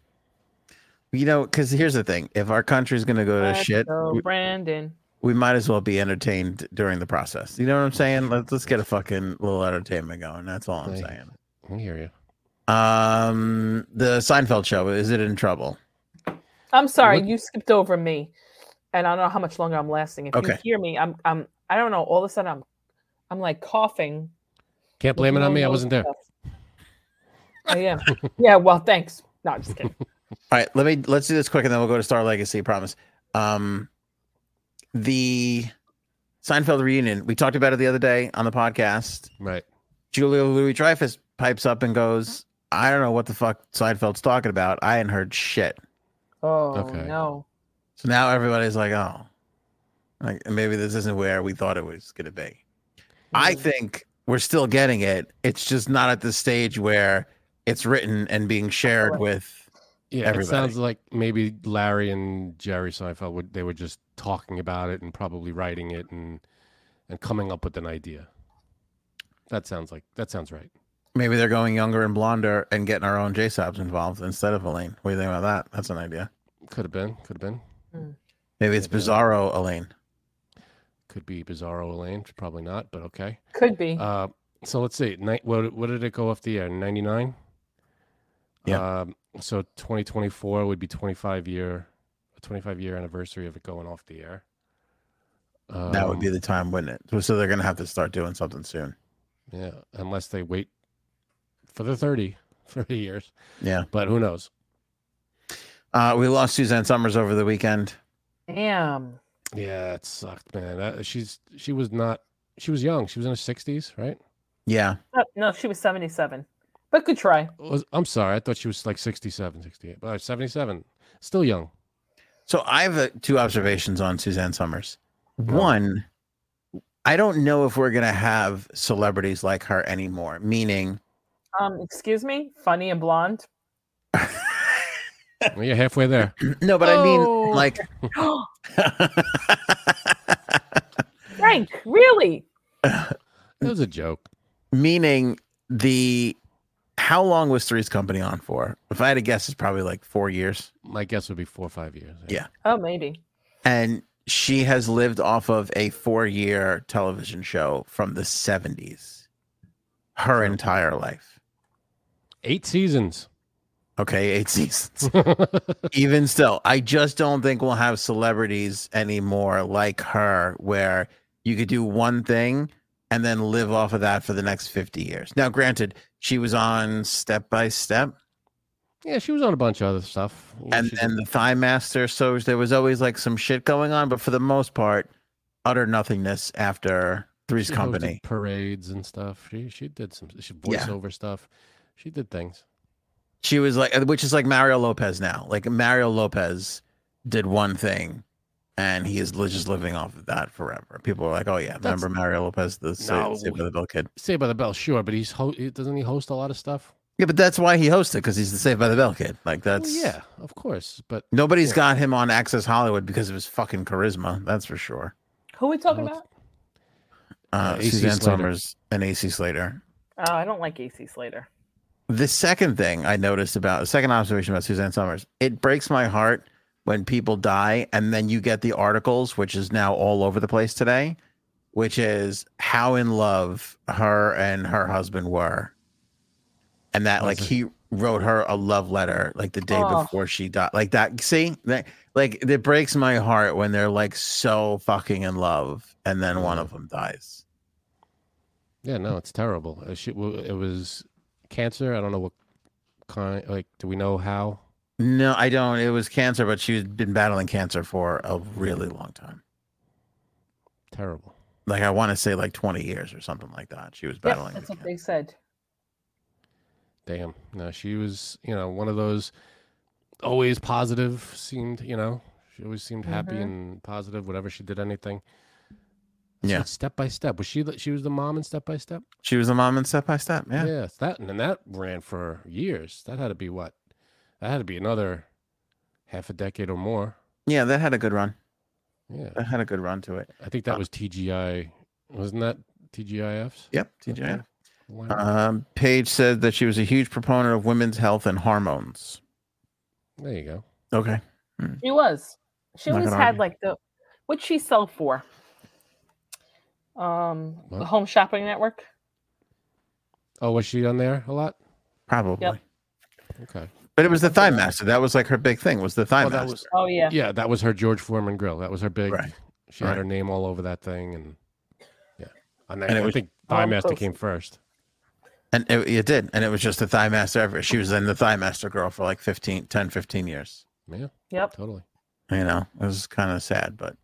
You know, because here's the thing: if our country's gonna go to Let's shit, go, we, Brandon. we might as well be entertained during the process. You know what I'm saying? Let's let's get a fucking little entertainment going. That's all I'm Hey. saying. I hear you. Um, the Seinfeld show is it in trouble? I'm sorry, What- you skipped over me, and I don't know how much longer I'm lasting. If you hear me, I'm I'm I don't know. All of a sudden, I'm I'm like coughing. Can't blame it on me. I wasn't there. stuff. I am. yeah. Well, thanks. No, I'm just kidding. All right, let me let's do this quick, and then we'll go to Star Legacy. Promise. Um, the Seinfeld reunion. We talked about it the other day on the podcast. Right. Julia Louis Dreyfus pipes up and goes, "I don't know what the fuck Seinfeld's talking about. I ain't heard shit." Oh Okay. no. So now everybody's like, "Oh, like maybe this isn't where we thought it was going to be." I think we're still getting it. It's just not at the stage where it's written and being shared with. Yeah, Everybody. it sounds like maybe Larry and Jerry Seinfeld would they were just talking about it and probably writing it and and coming up with an idea. That sounds like that sounds right. Maybe they're going younger and blonder and getting our own J Sabs involved instead of Elaine. What do you think about that? That's an idea. Could have been, could have been, hmm. Maybe it's Maybe. Bizarro Elaine. Could be Bizarro Elaine, probably not, but okay. Could be. Uh, so let's see. Ni- what what did it go off the air? Ninety nine. Yeah. Um, so twenty twenty four would be twenty five year, a twenty five year anniversary of it going off the air. that would be Um, the time, wouldn't it? So they're going to have to start doing something soon. yeah, unless they wait for the 30, 30 years. Yeah. But who knows? Uh, we lost Suzanne Somers over the weekend. Damn. Yeah, it sucked, man. That, she's she was not she was young. She was in her sixties, right? Yeah. Oh, no, she was 77. But good try. Was, I'm sorry, I thought she was like 67, 68, but 77, still young. So I have uh, two observations on Suzanne Somers. One, I don't know if we're gonna have celebrities like her anymore. Meaning, Um, excuse me, funny and blonde. Well, you're halfway there. no, but I Oh. mean like. Frank, really? It was a joke. meaning the how long was Three's Company on for? If I had to guess, it's probably like four years. My guess would be four or five years. Yeah. Oh, maybe. And she has lived off of a four-year television show from the '70s, her entire life. Eight seasons. Okay, eight seasons. Even still, I just don't think we'll have celebrities anymore like her, where you could do one thing and then live off of that for the next 50 years. Now, granted, she was on Step by Step yeah, she was on a bunch of other stuff. And then the Thigh Master, so there was always like some shit going on, but for the most part, utter nothingness after Three's she Company. parades and stuff. She she did some she Yeah. voiceover stuff. She did things. She was like, which is like Mario Lopez now. Like Mario Lopez did one thing, and he is just living off of that forever. People are like, "Oh yeah, remember Mario Lopez, the Sa- No. Saved by the Bell kid?" Saved by the Bell, sure, but he's ho- doesn't he host a lot of stuff? Yeah, but that's why he hosted because he's the Saved by the Bell kid. Like Well, that's yeah, of course. But Nobody's Yeah. got him on Access Hollywood because of his fucking charisma. That's for sure. Who are we talking about? Uh, AC Suzanne Slater. Somers and AC Slater. Oh, I don't like AC Slater. The second thing I noticed about the second observation about Suzanne Somers, it breaks my heart when people die and then you get the articles, which is now all over the place today, which is how in love her and her husband were. And that like he wrote her a love letter like the day Oh. before she died. Like that see? That like it breaks my heart when they're like so fucking in love and then one of them dies. yeah, no, it's terrible. Uh, She, it was cancer. I don't know what kind. Like, do we know how? No, I don't. It was cancer, but she's been battling cancer for a really long time. Terrible. Like I want to say like 20 years or something like that. She was Yep, battling. that's with what they said. Damn. No, she was, you know, one of those always positive. Seemed, you know, she always seemed happy Mhm. and positive. Whenever she did anything. Yeah. Step by step. Was she? the- She was the mom in Step by Step. She was the mom in Step by Step. Yeah. Yes, that and that ran for years. That had to be what? That had to be another half a decade or more. Yeah, that had a good run. Yeah, That had a good run to it. I think that Uh, was TGI. Wasn't that TGIF's? Yep. TJ. lineup? Um, Paige said that she was a huge proponent of women's health and hormones. there you go. Okay. She was. She Not always had argue. like the what'd she sell for? Um the home shopping network. Oh, was she on there a lot? Probably. Okay. But it was the Something Thigh Master. That was like her big thing. Was the Thigh Well, that Master? was Oh yeah. yeah, that was her George Foreman grill. That was her big. Right. She had her name all over that thing, and yeah, and, And I was- think Oh, Thigh I'm Master came first. And it, it did. And it was just the Thigh Master ever. She was in the Thigh Master girl for like 15, 10, 15 years. Yeah, Yep. totally. You know, it was kind of sad, but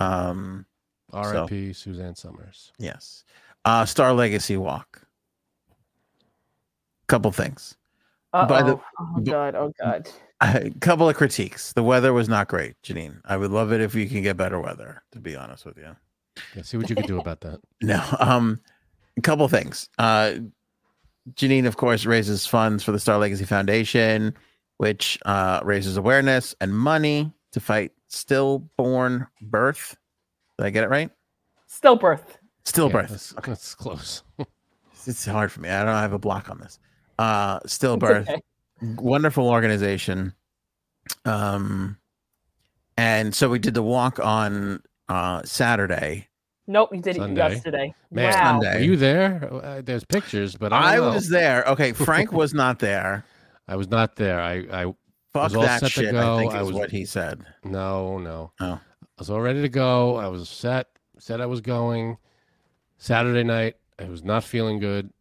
um, R.I.P. Suzanne Somers. yes. Uh, Star Legacy Walk. Couple things. By the- oh. god. Oh god. A couple of critiques. The weather was not great, Janine. I would love it if you can get better weather, to be honest with you. Yeah, see what you can do about that. No. Um, a couple things. Uh, Janine, of course, raises funds for the Star Legacy Foundation, which uh, raises awareness and money to fight stillborn birth. Did I get it right? Stillbirth. Stillbirth. Yeah, that's, that's close. It's hard for me. I don't have a block on this. Uh, It's stillbirth. okay. wonderful organization. Um, and so we did the walk on uh Saturday. Nope, you did it yesterday. Man, wow. Sunday. Were you there? Uh, there's pictures, but I, I, don't know. was there. Okay, Frank was not there. I was not there. I, I Fuck was all that set to shit. go. I think I was- what he said. no, no. Oh. I was all ready to go. I was set. Said I was going. Saturday night, I was not feeling good.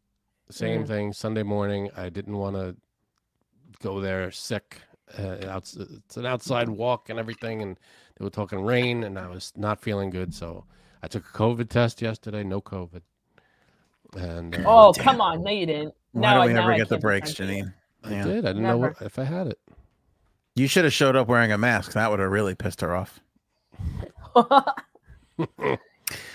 Same Mm. thing. Sunday morning, I didn't want to go there sick. Uh, outs- it's an outside walk and everything, and they were talking rain, and I was not feeling good. So I took a COVID test yesterday. No COVID. And uh, Oh, Damn. come on. No, you didn't. Why No, don't we now ever I get the breaks, defend you. Janine? I Yeah. did. I didn't know Never. what, if I had it. You should have showed up wearing a mask. That would have really pissed her off.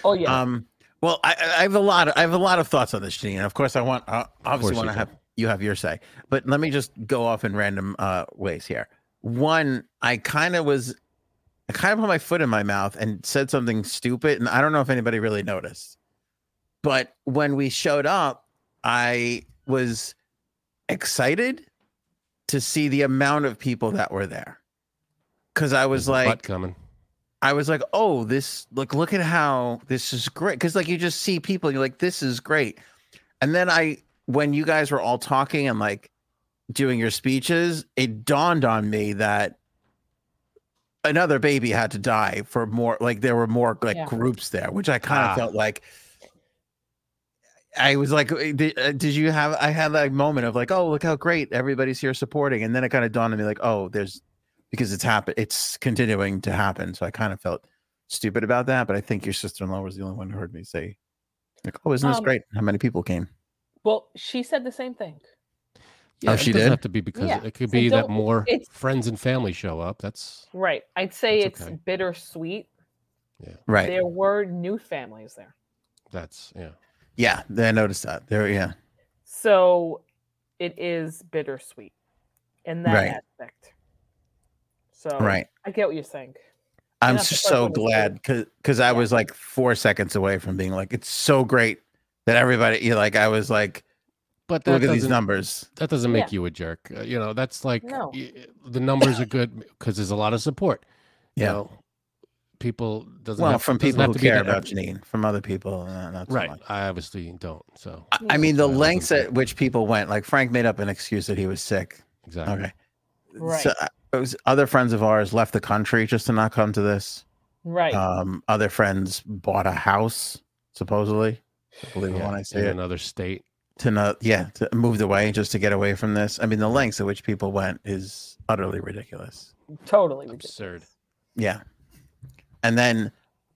oh yeah. Um, well, I, I have a lot. Of, I have a lot of thoughts on this, Janine. Of course, I want uh, obviously want to have you have your say, but let me just go off in random uh, ways here. One, I kind of was, I kind of put my foot in my mouth and said something stupid, and I don't know if anybody really noticed. But when we showed up, I was excited to see the amount of people that were there, because I was There's like, coming. I was like, oh, this look, look at how this is great. Because like you just see people, you're like, this is great. And then I, when you guys were all talking and like doing your speeches, it dawned on me that another baby had to die for more. Like there were more like Yeah. groups there, which I kind of Ah. felt like. I was like, "Eh, did, uh, did you have? I had that moment of like, oh, look how great everybody's here supporting, and then it kind of dawned on me like, oh, there's because it's happen it's continuing to happen. So I kind of felt stupid about that. But I think your sister in law was the only one who heard me say, like, oh, isn't this Um, great? How many people came? well, she said the same thing. Yeah, she it doesn't did? have to be because Yeah, it could so be that more friends and family show up. That's Right. I'd say it's okay. bittersweet. Yeah. Right. There were new families there. that's yeah. Yeah. I noticed that. There. Yeah. So it is bittersweet in that Right. aspect. So Right. I get what you're saying. I'm just so one to say glad because because I Yeah. was like four seconds away from being like, it's so great that everybody. You like, I was like, But that look at these numbers. that doesn't make Yeah. you a jerk. Uh, you know, that's like No. y- the numbers are good because there's a lot of support. You Yeah. know, people doesn't Well, have, from doesn't people who care about every- Janine, from other people, uh, not so Right. much. I obviously don't. So I, I mean, the I lengths at which people went, like Frank made up an excuse that he was sick. exactly. Okay. Right. So uh, it was other friends of ours left the country just to not come to this. Right. Um, other friends bought a house, supposedly. I believe it Yeah, when I say in it. another state. To not, yeah, to moved away just to get away from this. I mean, the lengths at which people went is utterly ridiculous. totally ridiculous. Absurd. Yeah. And then,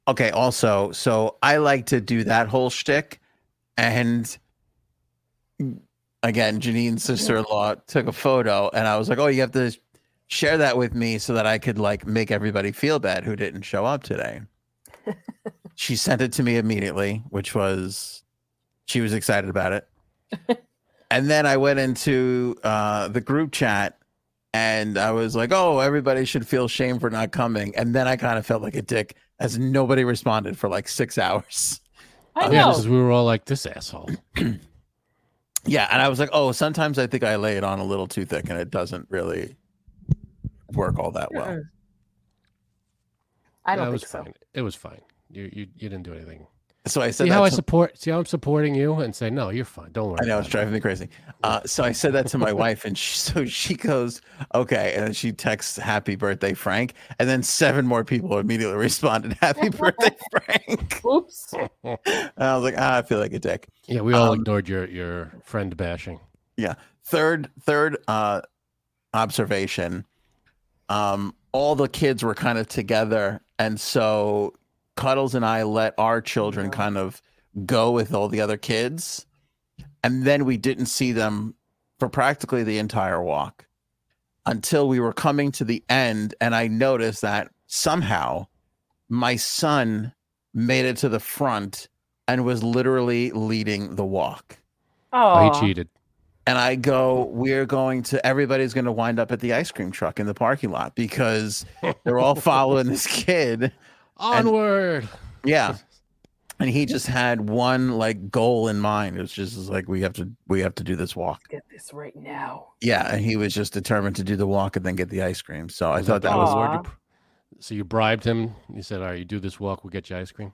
okay, also, so I like to do that whole shtick. And again, Janine's sister in law took a photo, and I was like, oh, you have to share that with me so that I could like make everybody feel bad who didn't show up today. she sent it to me immediately, which was, she was excited about it. and then I went into uh, the group chat and I was like, "Oh, everybody should feel shame for not coming." And then I kind of felt like a dick as nobody responded for like six hours. I Oh, Yeah, know. because we were all like, this asshole. Yeah, and I was like, "Oh, sometimes I think I lay it on a little too thick, and it doesn't really work all that well." I don't was think so. fine. It was fine. You you you didn't do anything. So I said, See that how I support? See how I'm supporting you and say no, you're fine. Don't worry. I know about it's driving me crazy. Uh, so I said that to my wife, and she, so she goes, "Okay," and then she texts, "Happy birthday, Frank," and then seven more people immediately responded, "Happy birthday, Frank." Oops. And I was like, ah, "I feel like a dick." Yeah, we all Um, ignored your your friend bashing. Yeah. third third uh observation um all the kids were kind of together. And so cuddles and i let our children Yeah. kind of go with all the other kids. And then we didn't see them for practically the entire walk until we were coming to the end. And i noticed that somehow my son made it to the front and was literally leading the walk. Oh, Oh, he cheated. And I go, we're going to, everybody's going to wind up at the ice cream truck in the parking lot because they're all following this kid. Onward. Yeah. And he just had one like goal in mind. It was just like, we have to, we have to do this walk. Get this right now. Yeah. And he was just determined to do the walk and then get the ice cream. So I thought the that was, you So you bribed him. You said, "All right, you do this walk, we'll get you ice cream."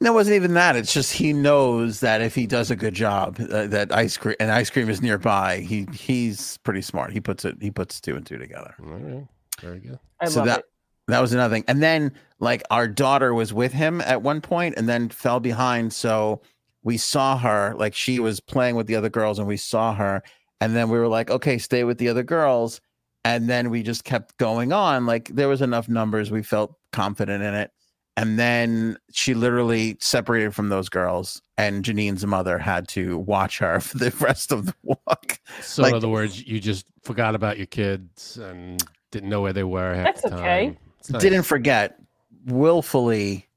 No, it wasn't even that. It's just he knows that if he does a good job, uh, that ice cream and ice cream is nearby. He, he's pretty smart. He puts it, he puts two and two together. All right, very good. I So love that- it. That was another thing. And then like our daughter was with him at one point and then fell behind. So we saw her, like she was playing with the other girls and we saw her. And then we were like, okay, stay with the other girls. And then we just kept going on. Like there was enough numbers. We felt confident in it. And then she literally separated from those girls, and Janine's mother had to watch her for the rest of the walk. So Like- in other words, you just forgot about your kids and didn't know where they were. Half That's the okay. time. It's nice. Didn't forget, willfully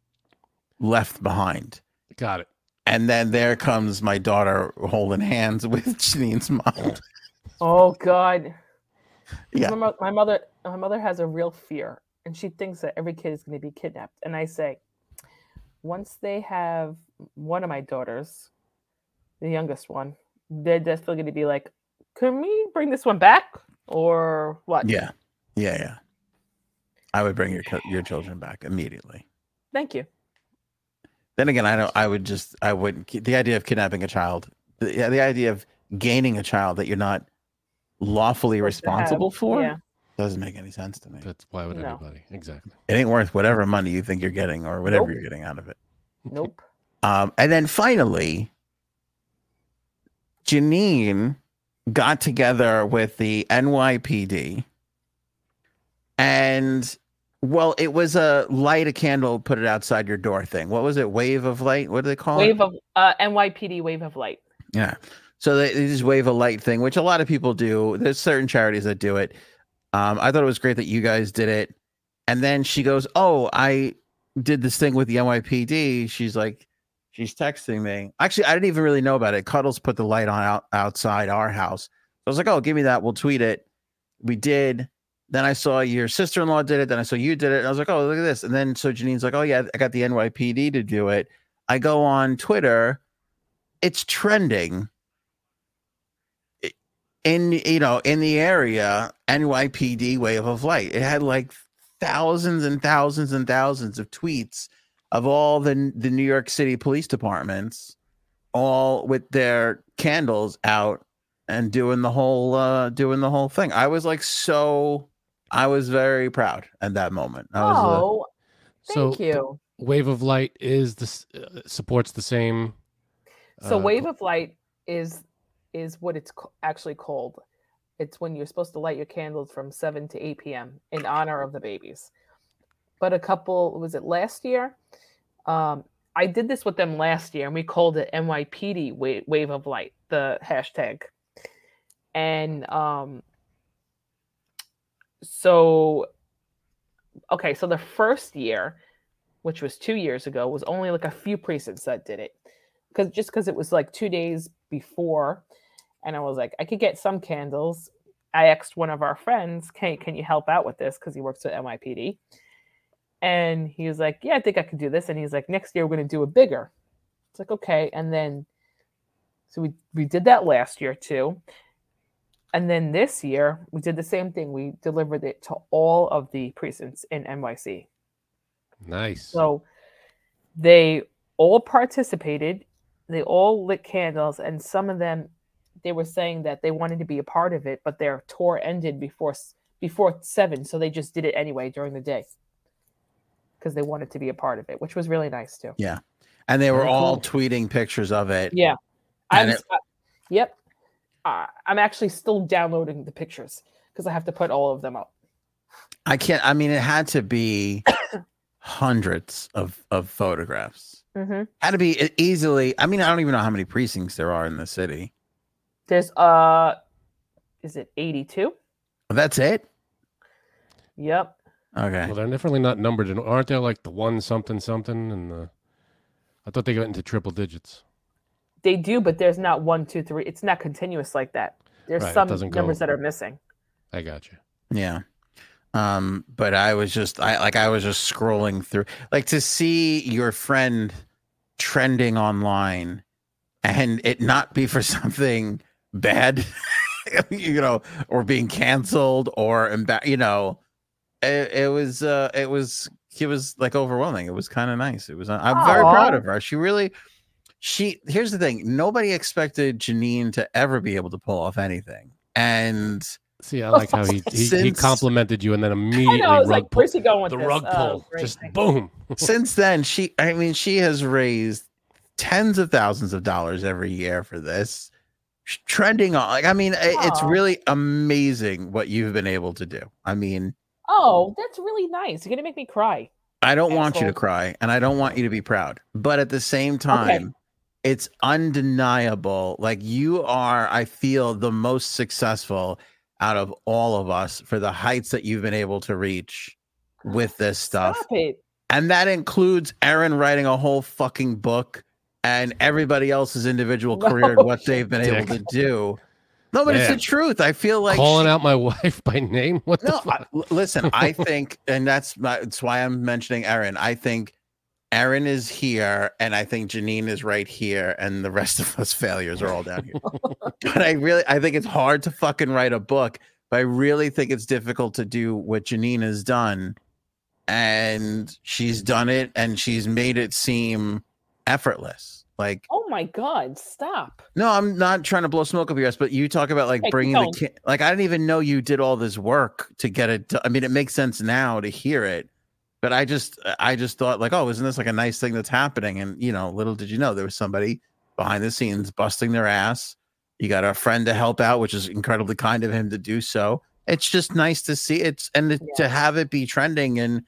left behind. got it. And then there comes my daughter holding hands with Janine's mom. Oh God. Yeah. My, my mother, my mother has a real fear, and she thinks that every kid is going to be kidnapped. And I say, once they have one of my daughters, the youngest one, they're definitely going to be like, "Can we bring this one back, or what?" Yeah, yeah, yeah. I would bring your your children back immediately. Thank you. Then again, I don't. I would just. I wouldn't. The idea of kidnapping a child, the, the idea of gaining a child that you're not lawfully to have- responsible for Yeah. Doesn't make any sense to me. That's why would No. anybody? Exactly. It ain't worth whatever money you think you're getting or whatever Nope. you're getting out of it. Nope. Um, and then finally, Janine got together with the NYPD, and well, it was a light a candle, put it outside your door thing. What was it? Wave of light? What do they call it? Wave it? of uh, NYPD wave of light. Yeah. So they, they just wave a light thing, which a lot of people do. There's certain charities that do it. Um, I thought it was great that you guys did it. And then she goes, "Oh, I did this thing with the NYPD." She's like, she's texting me. Actually, I didn't even really know about it. Cuddles put the light on out, outside our house. I was like, "Oh, give me that. We'll tweet it." We did. Then I saw your sister-in-law did it. Then I saw you did it. And I was like, "Oh, look at this!" And then so Janine's like, "Oh yeah, I got the NYPD to do it." I go on Twitter. It's trending in you know in the area NYPD wave of light. It had like thousands and thousands and thousands of tweets of all the the New York City police departments, all with their candles out and doing the whole uh doing the whole thing. I was like so I was very proud at that moment. I was uh, Oh, So thank you. Wave of Light is this uh, supports the same. So uh, wave of light is is what it's actually called. It's when you're supposed to light your candles from 7 to 8 p.m. in honor of the babies. But a couple was it last year? Um, I did this with them last year, and we called it NYPD wave, wave of light, the hashtag. And um, so, okay, so the first year, which was two years ago, was only like a few precincts that did it because just because it was like two days before and i was like i could get some candles. I asked one of our friends can, can you help out with this? Because he works at nypd and he was like yeah i think i could do this. And he's like next year we're going to do a bigger. It's like okay. And then so we, we did that last year too. And then this year we did the same thing. We delivered it to all of the precincts in nyc Nice. so they all participated. They all lit candles, and some of them they were saying that they wanted to be a part of it, but their tour ended before before seven, so they just did it anyway during the day because they wanted to be a part of it, which was really nice too. Yeah, and they were Very all cool. tweeting pictures of it. Yeah, I'm. it- uh, yep, uh, I'm actually still downloading the pictures because I have to put all of them up. I can't I mean it had to be hundreds of of photographs. Hmm Had to be easily. I mean, I don't even know how many precincts there are in the city. There's uh, is it 82? That's it. Yep. Okay. Well, they're definitely not numbered, in, aren't they? Like the one something something, and the. I thought they got into triple digits. They do, but there's not one, two, three. It's not continuous like that. There's Right, some doesn't go- numbers that are missing. I got you. Yeah. Um, but I was just I like I was just scrolling through like to see your friend trending online and it not be for something bad, you know, or being canceled or emba- you know, it, it was uh it was it was like overwhelming. It was kind of nice. It was uh, I'm very proud of her. She really she here's the thing nobody expected Janine to ever be able to pull off anything. And See, I like how he he, he complimented you and then I immediately know. I was rug like, pull. where's he going with The this? rug Oh, pull, great, just thank you. boom. since then she i mean she has raised tens of thousands of dollars every year for this Sh- trending on like i mean i- it's Aw. really amazing what you've been able to do i mean Oh, that's really nice. You're gonna make me cry. I don't want you to Asshole. cry and I don't want you to be proud. But at the same time, it's undeniable. Like you are, I feel, the most successful out of all of us for the heights that you've been able to reach with this stuff. And that includes Erin writing a whole fucking book and everybody else's individual No career and what they've been shit. able to do. No, but it's the truth. I feel like Calling she- out my wife by name. What no, I, fuck? l- listen, I think, and that's my, that's why I'm mentioning Erin. I think Erin is here, and I think Janine is right here, and the rest of us failures are all down here. but I really, I think it's hard to fucking write a book, but I really think it's difficult to do what Janine has done, and she's done it, and she's made it seem effortless. Like Oh my god, stop. no, I'm not trying to blow smoke up your ass, but you talk about like keep bringing the kid. Like I didn't even know you did all this work to get it. To, I mean, it makes sense now to hear it, but I just, I just thought like, oh, isn't this like a nice thing that's happening? And you know, little did you know there was somebody behind the scenes busting their ass. You got a friend to help out, which is incredibly kind of him to do so. It's just nice to see it's and to- to have it be trending and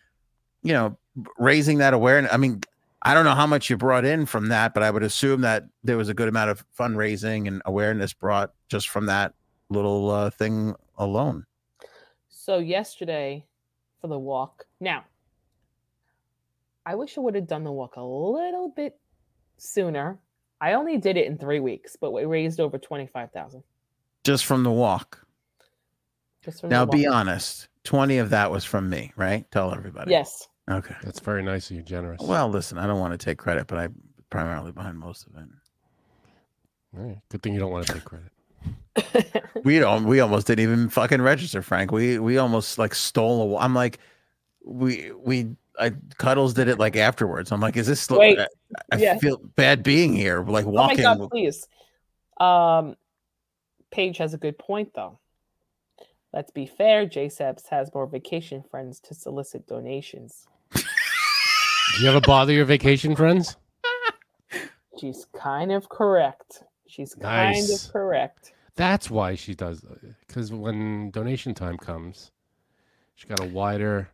you know raising that awareness. I mean, I don't know how much you brought in from that, but I would assume that there was a good amount of fundraising and awareness brought just from that little uh, thing alone. So yesterday for the walk. Now, I wish I would have done the walk a little bit sooner. I only did it in three weeks, but we raised over twenty five thousand. Just from the walk. Just from Now, the be honest. Twenty of that was from me, right? Tell everybody. Yes. Okay. That's very nice of you, generous. Well, listen, I don't want to take credit, but I'm primarily behind most of it. All right. good thing you don't want to take credit. We don't. We almost didn't even fucking register, Frank. We we almost like stole a. wa- I'm like, we we. I Cuddles did it like afterwards. I'm like, is this? Wait. I, I Yeah. feel bad being here. Like walking. oh my god, please. Um Paige has a good point though. Let's be fair, JSEPS has more vacation friends to solicit donations. Do you ever bother your vacation friends? She's kind of correct. She's kind Nice. of correct. That's why she does. Because when donation time comes, she's got a wider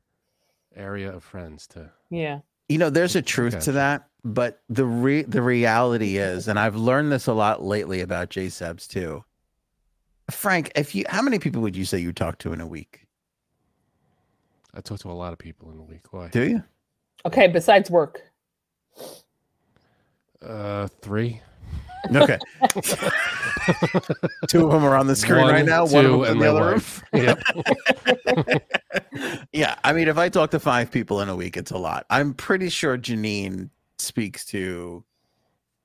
area of friends to. Yeah. you know there's a truth to that but the re- the reality is and i've learned this a lot lately about jsebs too frank if you how many people would you say you talk to in a week I talk to a lot of people in a week. Why? do you Okay, besides work. Uh, three. okay two of them are on the screen right One, now one of two, them's in and the my other room wife. Yep. yeah i mean if i talk to five people in a week it's a lot i'm pretty sure janine speaks to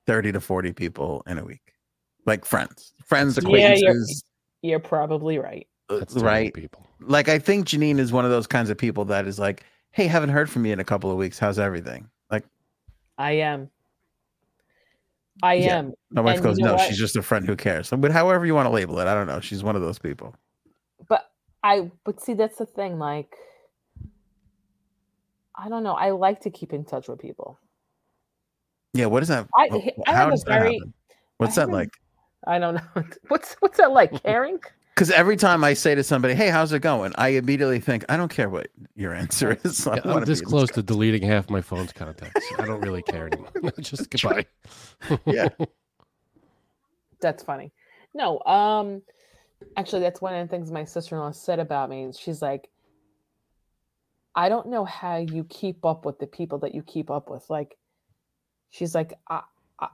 30 to 40 people in a week like friends friends That's Yeah, you're- acquaintances You're probably right. uh, That's right people. like I think Janine is one of those kinds of people that is like, "Hey, haven't heard from you in a couple of weeks. How's everything?" Like I am. I Yeah. am. my wife And goes, you know "No, what? she's just a friend who cares." But however you want to label it, I don't know. She's one of those people. But I but see that's the thing, like I don't know. I like to keep in touch with people. Yeah, what is that? I- I how have a does that happen? What's I that have like? I don't know. What's what's that like, caring? Because every time I say to somebody, "Hey, how's it going?" I immediately think, "I don't care what your answer is." I Yeah, don't I'm wanna this close to deleting half my phone's contacts. I don't really care anymore. Just goodbye. Yeah. That's funny. No, um actually that's one of the things my sister-in-law said about me. She's like I don't know how you keep up with the people that you keep up with. Like she's like I I,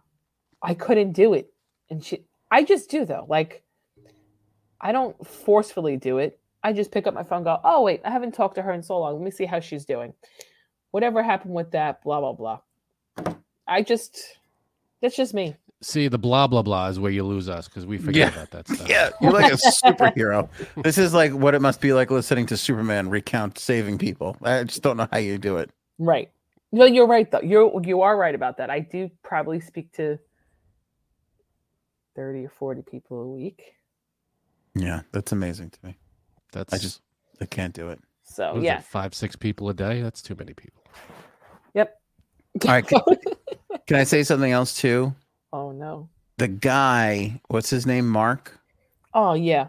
I couldn't do it. And she I just do though. Like I don't forcefully do it. I just pick up my phone go, "Oh wait, I haven't talked to her in so long. Let me see how she's doing." Whatever happened with that blah blah blah. I just that's just me. See, the blah blah blah is where you lose us because we forget Yeah. about that stuff. Yeah, you're like a superhero. This is like what it must be like listening to Superman recount saving people. I just don't know how you do it. Right. Well, you're right though. You're you are right about that. I do probably speak to thirty or forty people a week. Yeah, that's amazing to me. That's I just I can't do it. So what is yeah. it, five six people a day. That's too many people. Yep. All right, Can I say something else too? Oh no. The guy, what's his name? Mark. Oh yeah.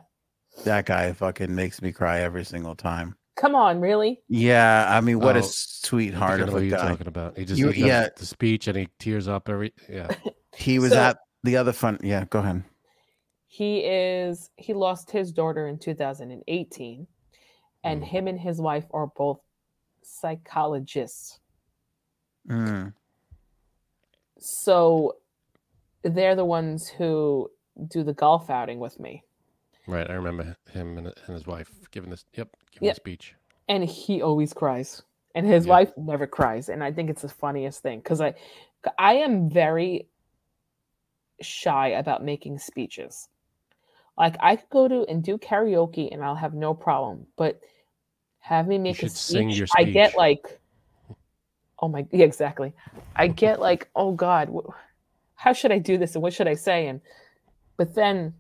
That guy fucking makes me cry every single time. Come on, really? Yeah, I mean, what Oh, a sweetheart I of know what a you're guy. talking about. He just You- he yeah. the speech and he tears up every yeah. He was So- at the other fun. Yeah, go ahead. He is he lost his daughter in 2018 and Mm. him and his wife are both psychologists. Mm, So they're the ones who do the golf outing with me. Right. I remember him and, and his wife giving this yep, giving Yep. a speech. and he always cries and his Yeah. wife never cries and i think it's the funniest thing because i i am very shy about making speeches like i could go to and do karaoke and i'll have no problem but have me make a sing speech, i get like oh my yeah exactly i get like oh god wh- how should i do this and what should i say and but then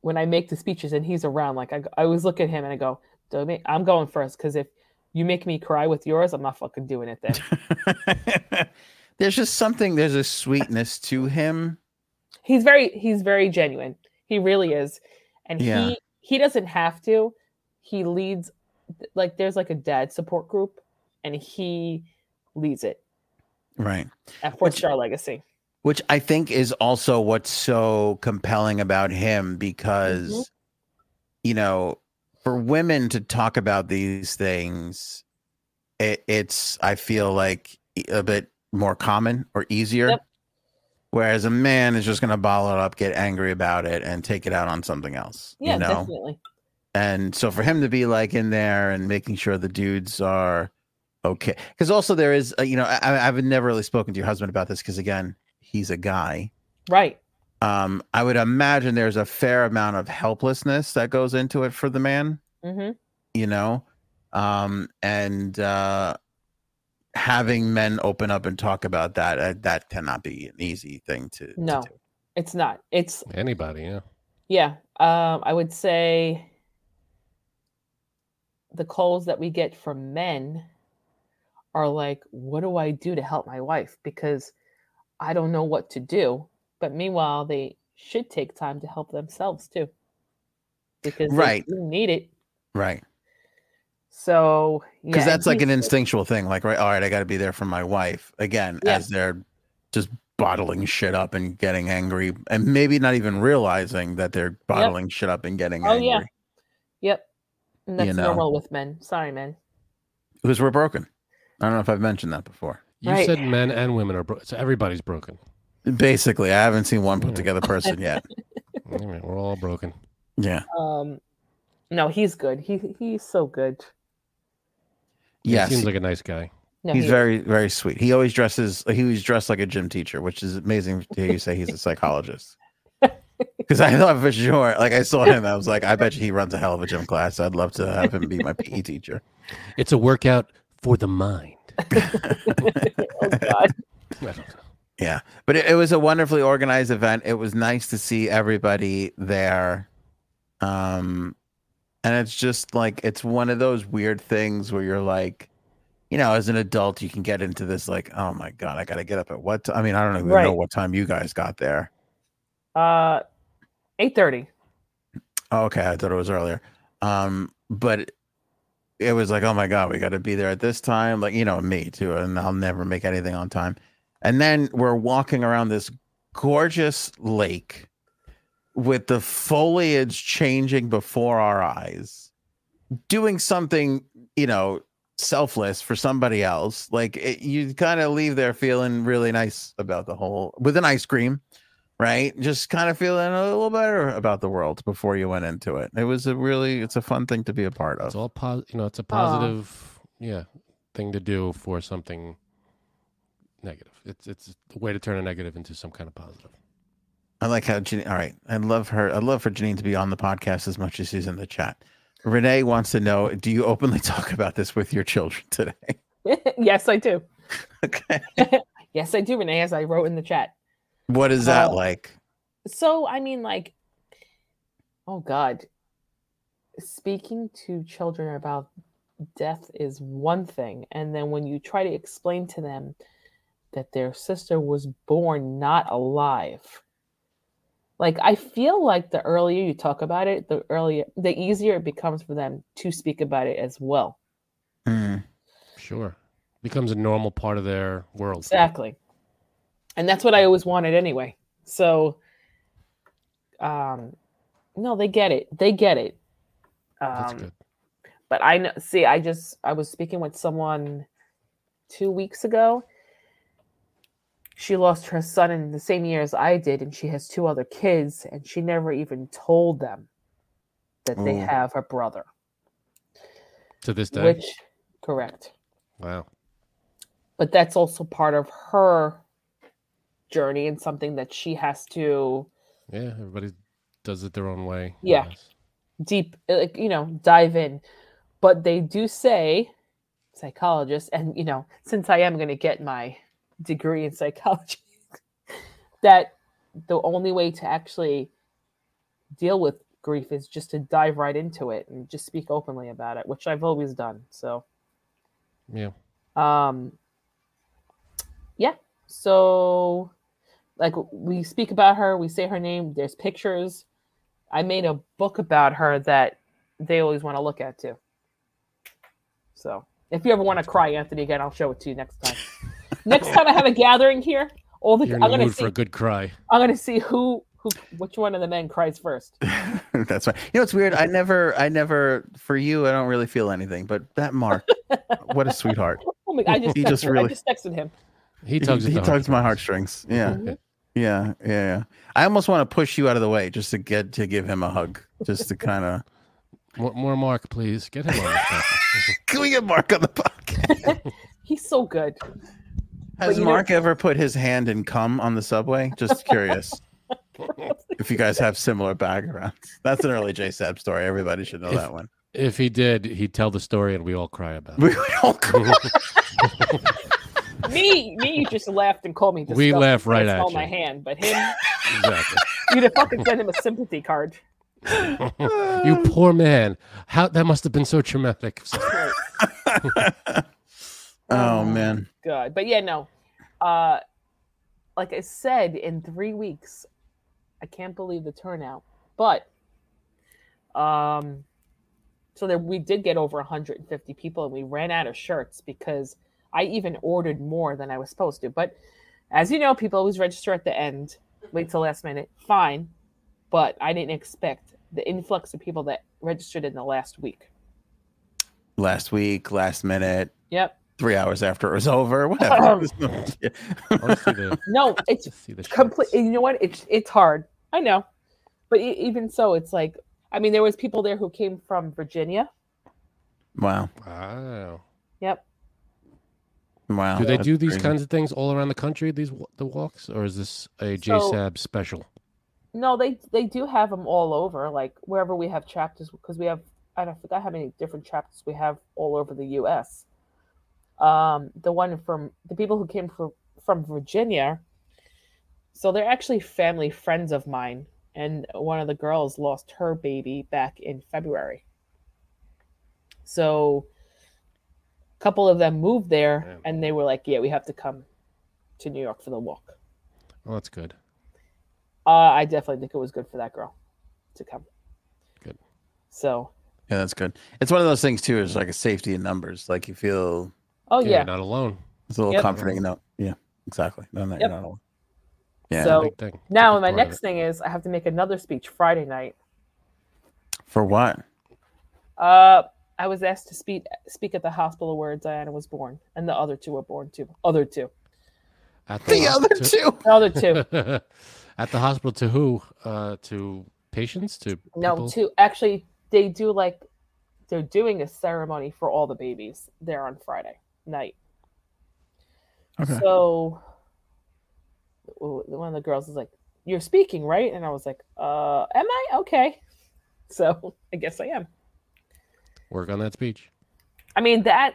when i make the speeches and he's around like i, I always look at him and i go make- i'm going first because if you make me cry with yours i'm not fucking doing it then there's just something. There's a sweetness to him. he's very he's very genuine he really is and Yeah. he he doesn't have to he leads like there's like a dad support group and he leads it Right. at Which- Star Legacy. Which I think is also what's so compelling about him because, Mm-hmm. you know, for women to talk about these things, it, it's, I feel like a bit more common or easier. Yep. Whereas a man is just going to bottle it up, get angry about it, and take it out on something else. Yeah, you know? definitely. and so for him to be like in there and making sure the dudes are okay because also there is uh, you know I, i've never really spoken to your husband about this because again he's a guy Right. um i would imagine there's a fair amount of helplessness that goes into it for the man hmm you know um and uh having men open up and talk about that uh, that cannot be an easy thing to, to No. do. It's not. It's Anybody, yeah. yeah. Um, I would say the calls that we get from men are like, "What do I do to help my wife?" Because I don't know what to do. But meanwhile, they should take time to help themselves too, because Right. they need it. right So because and that's like an instinctual thing like right all right i got to be there for my wife again Yeah. as they're just bottling shit up and getting angry and maybe not even realizing that they're bottling shit up and getting Oh, angry yeah. Yep, and that's You know. normal with men. Sorry, men. because we're broken i don't know if i've mentioned that before You Right. said men and women are broken. So everybody's broken. basically i haven't seen one put together person yet All right, we're all broken. yeah Um, no, he's good. He he's so good. He seems like a nice guy. No, he's he- very very sweet he always dresses he was dressed like a gym teacher which is amazing to hear you say he's a psychologist because i thought for sure like i saw him i was like i bet you he runs a hell of a gym class i'd love to have him be my pe teacher It's a workout for the mind. Oh God. I don't know. Yeah, but it, it was a wonderfully organized event. It was nice to see everybody there. Um, and it's just like it's one of those weird things where you're like, you know, as an adult, you can get into this like, oh my god, I got to get up at what? I mean, I don't even know what time you guys got there. Uh, eight thirty. Oh, okay, I thought it was earlier. Um, but it, was like, oh my god, we got to be there at this time. Like, you know, me too, and I'll never make anything on time. And then we're walking around this gorgeous lake with the foliage changing before our eyes, doing something, you know, selfless for somebody else. Like it, you kind of leave there feeling really nice about the whole with an ice cream right? Just kind of feeling a little better about the world before you went into it. It was a really, it's a fun thing to be a part of. It's all positive. You know, it's a positive, yeah, thing to do for something negative. It's it's a way to turn a negative into some kind of positive. I like how Janine, all right. I love her. I love for Janine to be on the podcast as much as she's in the chat. Renee wants to know, do you openly talk about this with your children today? yes, I do. okay. Yes, I do, Renee, as I wrote in the chat. What is that Uh, like? So, I mean, like, oh God, speaking to children about death is one thing. And then when you try to explain to them that their sister was born not alive, like I feel like the earlier you talk about it, the earlier the easier it becomes for them to speak about it as well. Mm. Sure. Becomes a normal part of their world. Exactly. And that's what I always wanted anyway. So um no, they get it. They get it. That's Um, good. but I know see, I just I was speaking with someone two weeks ago. She lost her son in the same year as I did, and she has two other kids, and she never even told them that they have a brother. To this day. Which correct. wow. But that's also part of her journey and something that she has to Yeah, everybody does it their own way. Yeah. deep like you know dive in but they do say psychologists and you know since i am going to get my degree in psychology that the only way to actually deal with grief is just to dive right into it and just speak openly about it which i've always done so Yeah. um yeah so like we speak about her we say her name there's pictures i made a book about her that they always want to look at too so if you ever want to cry anthony again i'll show it to you next time next time i have a gathering here all the You're in i'm the gonna mood see for a good cry. i'm gonna see who who which one of the men cries first That's right. You know, it's weird. I never, I never, for you, I don't really feel anything. But that Mark, what a sweetheart. oh my i just He texted, just I really- just texted him He tugs he, at he the tugs my heartstrings. heartstrings. Yeah. Mhm. Yeah, yeah, yeah. I almost want to push you out of the way just to get to give him a hug, just to kind of. More, more Mark, please. Get him on the. Can we get Mark on the podcast? he's so good Has you know- Mark ever put his hand in cum on the subway? Just curious. if you guys have similar backgrounds, that's an early J Sab story. Everybody should know If- that one. if he did, he'd tell the story and we all cry about it. We all cry. Me me you just laughed and called me We disgusting laugh when I right at smelled my hand but him exactly. You'd have fucking sent him a sympathy card. you poor man. How that must have been so traumatic. oh man. God. But yeah, no. Uh like I said, in three weeks, I can't believe the turnout. But um so there we did get over 150 people and we ran out of shirts because I even ordered more than I was supposed to. But as you know, people always register at the end, wait till last minute. Fine. But I didn't expect the influx of people that registered in the last week. Last week, last minute, Yep. three hours after it was over, whatever. Oh, yeah. See the, No, it's let's see the complete. You know what? It's it's hard. I know, but e- even so, it's like I mean, there was people there who came from Virginia. wow. Wow. Yep. Wow. Do they do these crazy. kinds of things all around the country? These the walks, or is this a So- JSAB special? No, they they do have them all over, like wherever we have chapters, because we have I don't forgot how many different chapters we have all over the U.S. Um, the one from the people who came from from Virginia, so they're actually family friends of mine, and one of the girls lost her baby back in February. So, a couple of them moved there, Yeah. and they were like, "Yeah, we have to come to New York for the walk." Well, that's good. Uh, I definitely think it was good for that girl to come. Good. So, Yeah, that's good. It's one of those things too. Is like a safety in numbers. Like you feel oh Yeah, yeah. you're not alone. it's a little Yep. comforting. No, yeah, exactly. No, no, Yep. you're not alone. Yeah. So- Big thing. It's a Now, my next thing is I have to make another speech Friday night. For what? Uh, I was asked to speak speak at the hospital where Diana was born, and the other two were born too. Other two, At The other hos- two. the other two. At the hospital to who? Uh, to patients? To no, people? two. Actually, they do like they're doing a ceremony for all the babies there on Friday night. Okay. So one of the girls was like, "You're speaking, right?" And I was like, "Uh, am I? Okay." So I guess I am. Work on that speech. I mean that.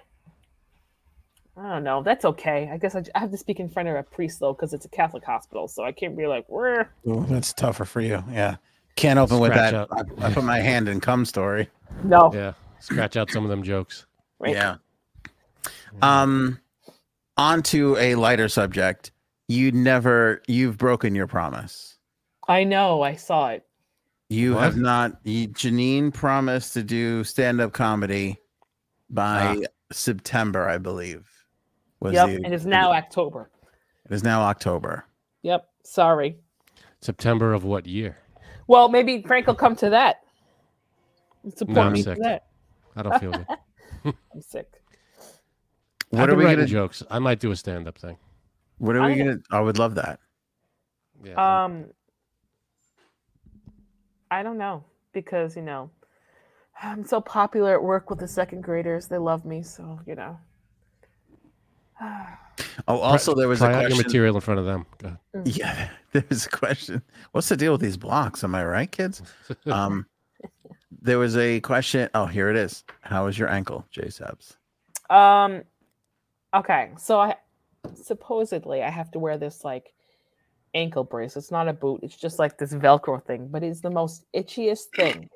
I don't know. That's okay. I guess I have to speak in front of a priest though, because it's a Catholic hospital, so I can't be like, "We're." Ooh, that's tougher for you. Yeah. Can't open with Scratch that. I, I put my hand in cum story. No. Yeah. Scratch out some of them jokes. Right. Yeah. Um, on to a lighter subject. You never, you've broken your promise. I know. I saw it. You What? have not. You, Janine promised to do stand-up comedy by September, I believe. Was yep. the- and it's now October. It is now October. Yep. Sorry. September of what year? Well, maybe Frank will come to that. Support No, I'm me sick. for that. I don't feel good. I'm sick. What I've are been we gonna? jokes? I might do a stand-up thing. What are we I- gonna? I would love that. Yeah. Um, I don't know because you know I'm so popular at work with the second graders. They love me, so you know. Oh, also there was a Try out your question. material in front of them. Go ahead. Yeah, there's a question. What's the deal with these blocks? Am I right, kids? Um, there was a question. Oh, here it is. How is your ankle, J Sabs? Um, okay, so I supposedly I have to wear this like ankle brace. It's not a boot. It's just like this Velcro thing, but it's the most itchiest thing.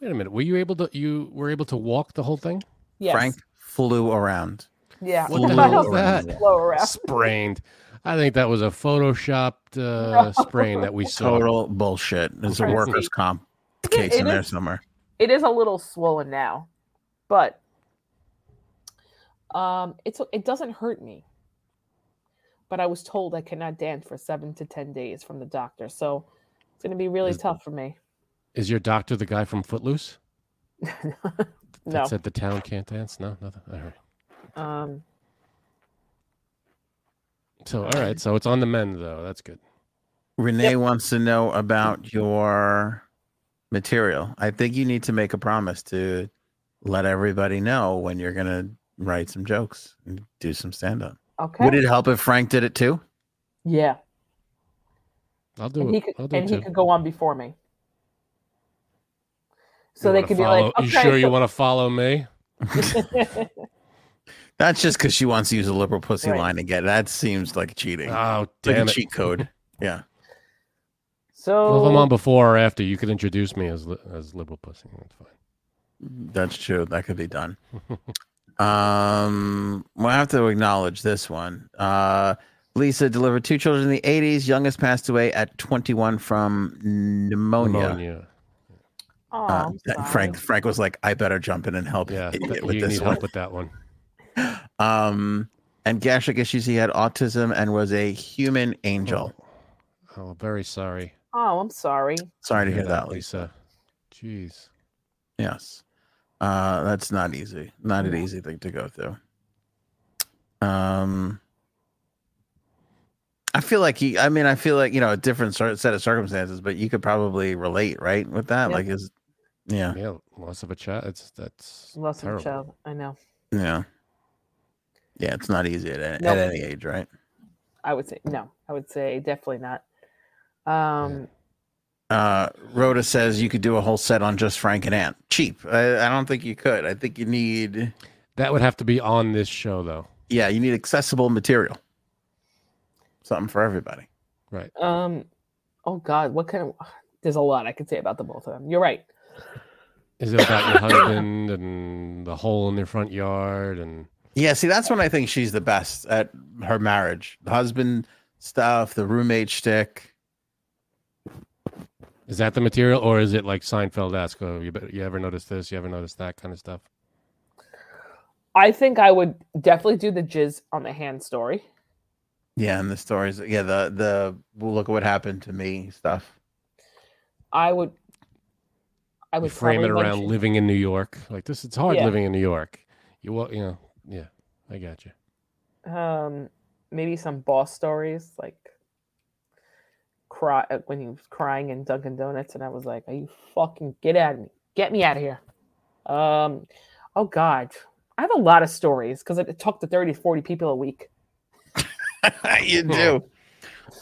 Wait a minute. Were you able to? You were able to walk the whole thing? Yes. Frank flew around. Yeah. What the I hell don't that? blow around. Sprained. I think that was a photoshopped uh, No. sprain that we saw. Total bullshit. There's a workers' comp case it in there is- somewhere. it is a little swollen now, but um, it's it doesn't hurt me. But I was told I cannot dance for seven to ten days from the doctor, so it's going to be really Is- tough for me. Is your doctor the guy from Footloose? no, That said the town can't dance? No, nothing. All right. um, So, all right. So it's on the men, though. That's good. Renee Yep. wants to know about your material. I think you need to make a promise to let everybody know when you're going to write some jokes and do some stand up. Okay, Would it help if Frank did it too? yeah, I'll do and it. he could I'll do and it he too. could go on before me, so You they could follow- be like, You okay, sure you want to follow me? That's just because she wants to use a liberal pussy Right. line again. That seems like cheating. Oh, like damn a it. cheat code. Yeah. so Well, if I'm on before or after, you could introduce me as li- as liberal pussy. That's fine. That's true. That could be done. um, we'll have to acknowledge this one. Uh, Lisa delivered two children in the 80s. Youngest passed away at 21 from pneumonia. Pneumonia. Aw, Uh, I'm that- sorry. Frank Frank was like, I better jump in and help Yeah, you th- with you this need one. help with that one. Um, and gastric issues. He had autism and was a human angel. Oh, very sorry. Oh, I'm sorry. Sorry to hear Yeah, that, Lisa. Jeez. Yes. Uh, that's not easy. Not an easy thing to go through. Um, I feel like he, I mean, I feel like, you know, a different sort set of circumstances, but you could probably relate, right? With that. Yeah. Like, is, yeah, Yeah, loss of a child. It's that's Lost of a terrible. child. I know. yeah. Yeah. It's not easy at, Nope. at any age, right? I would say no. I would say definitely not. Um, Uh, Rhoda says you could do a whole set on just Frank and Ant. Cheap. I, I don't think you could. I think you need, That would have to be on this show, though. yeah, you need accessible material. Something for everybody. Right. um, oh God, what kind of? There's a lot I could say about the both of them. You're right. Is it about your husband and the hole in their front yard and Yeah, see, that's when I think she's the best at her marriage. The husband stuff, the roommate shtick. Is that the material or is it like Seinfeld ask, oh, you, you ever notice this? You ever notice that kind of stuff? I think I would definitely do the jizz on the hand story. Yeah, and the stories. Yeah, the the well, look at what happened to me stuff. I would. I You would frame it around mention- living in New York. Like this, it's hard Yeah. living in New York. You will, you know, yeah, I got you. um maybe some boss stories like cry uh, when he was crying in Dunkin' Donuts and I was like, Are you fucking get out of me? Get me out of here. Um oh god. I have a lot of stories because I talk to 30, 40 people a week. you do.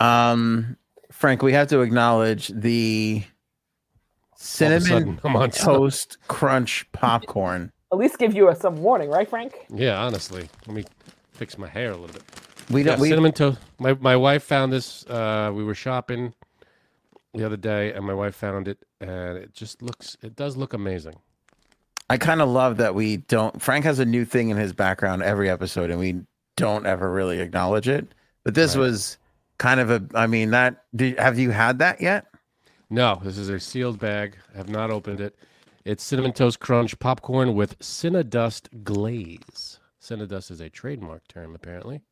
Um, Frank, we have to acknowledge the All of a cinnamon sudden, I'm on. toast crunch popcorn. At least give you a, some warning, right, Frank? Yeah, honestly, let me fix my hair a little bit. We Yeah, don't. we, cinnamon toast. My my wife found this. Uh, we were shopping the other day, and my wife found it, and it just looks. It does look amazing. I kind of love that we don't. Frank has a new thing in his background every episode, and we don't ever really acknowledge it. But this Right. was kind of a. I mean, that. Did, have you had that yet? No, this is a sealed bag. I have not opened it. It's cinnamon toast crunch popcorn with Cinnadust glaze. Cinnadust is a trademark term, apparently.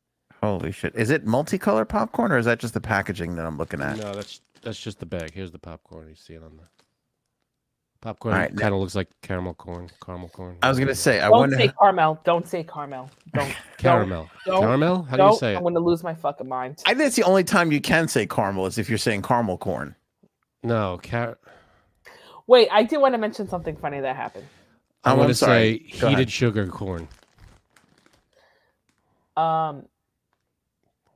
Holy shit! Is it multicolor popcorn or is that just the packaging that I'm looking at? No, that's that's just the bag. Here's the popcorn. You see it on the popcorn. All right, kind of looks like caramel corn. Caramel corn. I was gonna say. I Don't wonder. say caramel. Don't say caramel. Don't. caramel. don't- caramel. How do you don't. say it? I'm going to lose my fucking mind. I think it's the only time you can say caramel is if you're saying caramel corn. No, car- Wait, I do want to mention something funny that happened. I Oh, want I'm to sorry. say Go ahead. heated sugar corn. Um.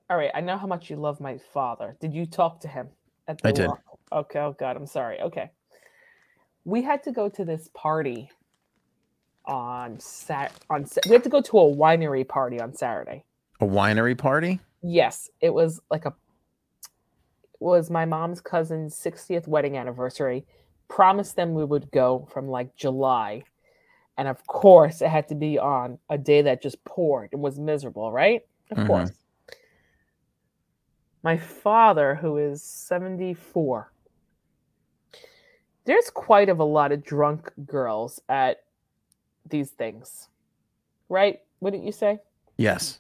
All right, I know how much you love my father. Did you talk to him at the I did. Okay. Oh God, I'm sorry. Okay. We had to go to this party on Sat on. We had to go to a winery party on Saturday. A winery party. Yes, it was like a it was my mom's cousin's 60th wedding anniversary. Promised them we would go from like July. And of course, it had to be on a day that just poured and was miserable, right? Of Mhm. course. My father, who is 74, there's quite of a lot of drunk girls at these things, right? Wouldn't you say? Yes.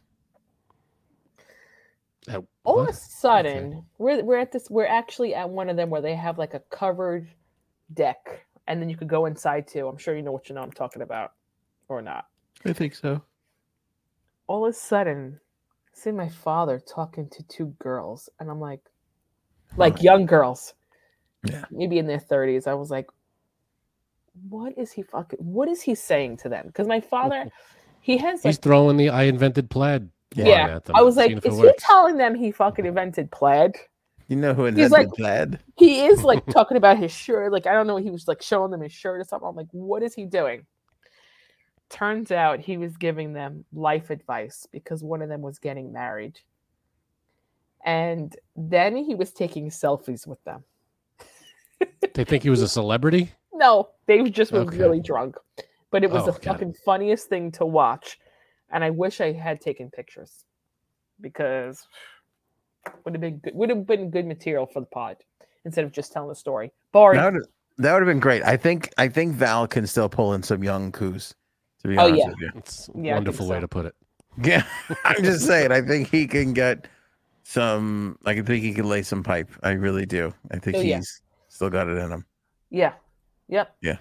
Uh, all of a sudden we're we're at this we're actually at one of them where they have like a covered deck and then you could go inside too i'm sure you know what you know i'm talking about or not I think so. all of a sudden I see my father talking to two girls and i'm like like young girls Yeah. maybe in their 30s i was like what is he fucking what is he saying to them because my father he has like He's throwing the "I invented plaid" yeah at them. i was like seeing if he works. telling them he fucking invented plaid You know who He's invented like- plaid? he is like talking about his shirt. Like I don't know, he was like showing them his shirt or something. I'm like, what is he doing? Turns out he was giving them life advice because one of them was getting married. And then he was taking selfies with them. They think he was a celebrity. No, they just were Okay. really drunk. But it was Oh, the got it. fucking funniest thing to watch. And I wish I had taken pictures because would have been good would have been good material for the pod instead of just telling the story. Boring. That would that would have been great. I think I think Val can still pull in some young coos. To be Oh, honest yeah. with you. It's a Yeah, I think wonderful way to put it. Yeah, I'm just saying. I think he can get some. I think he can lay some pipe. I really do. I think Oh, he's yeah. still got it in him. Yeah. Yep. Yeah.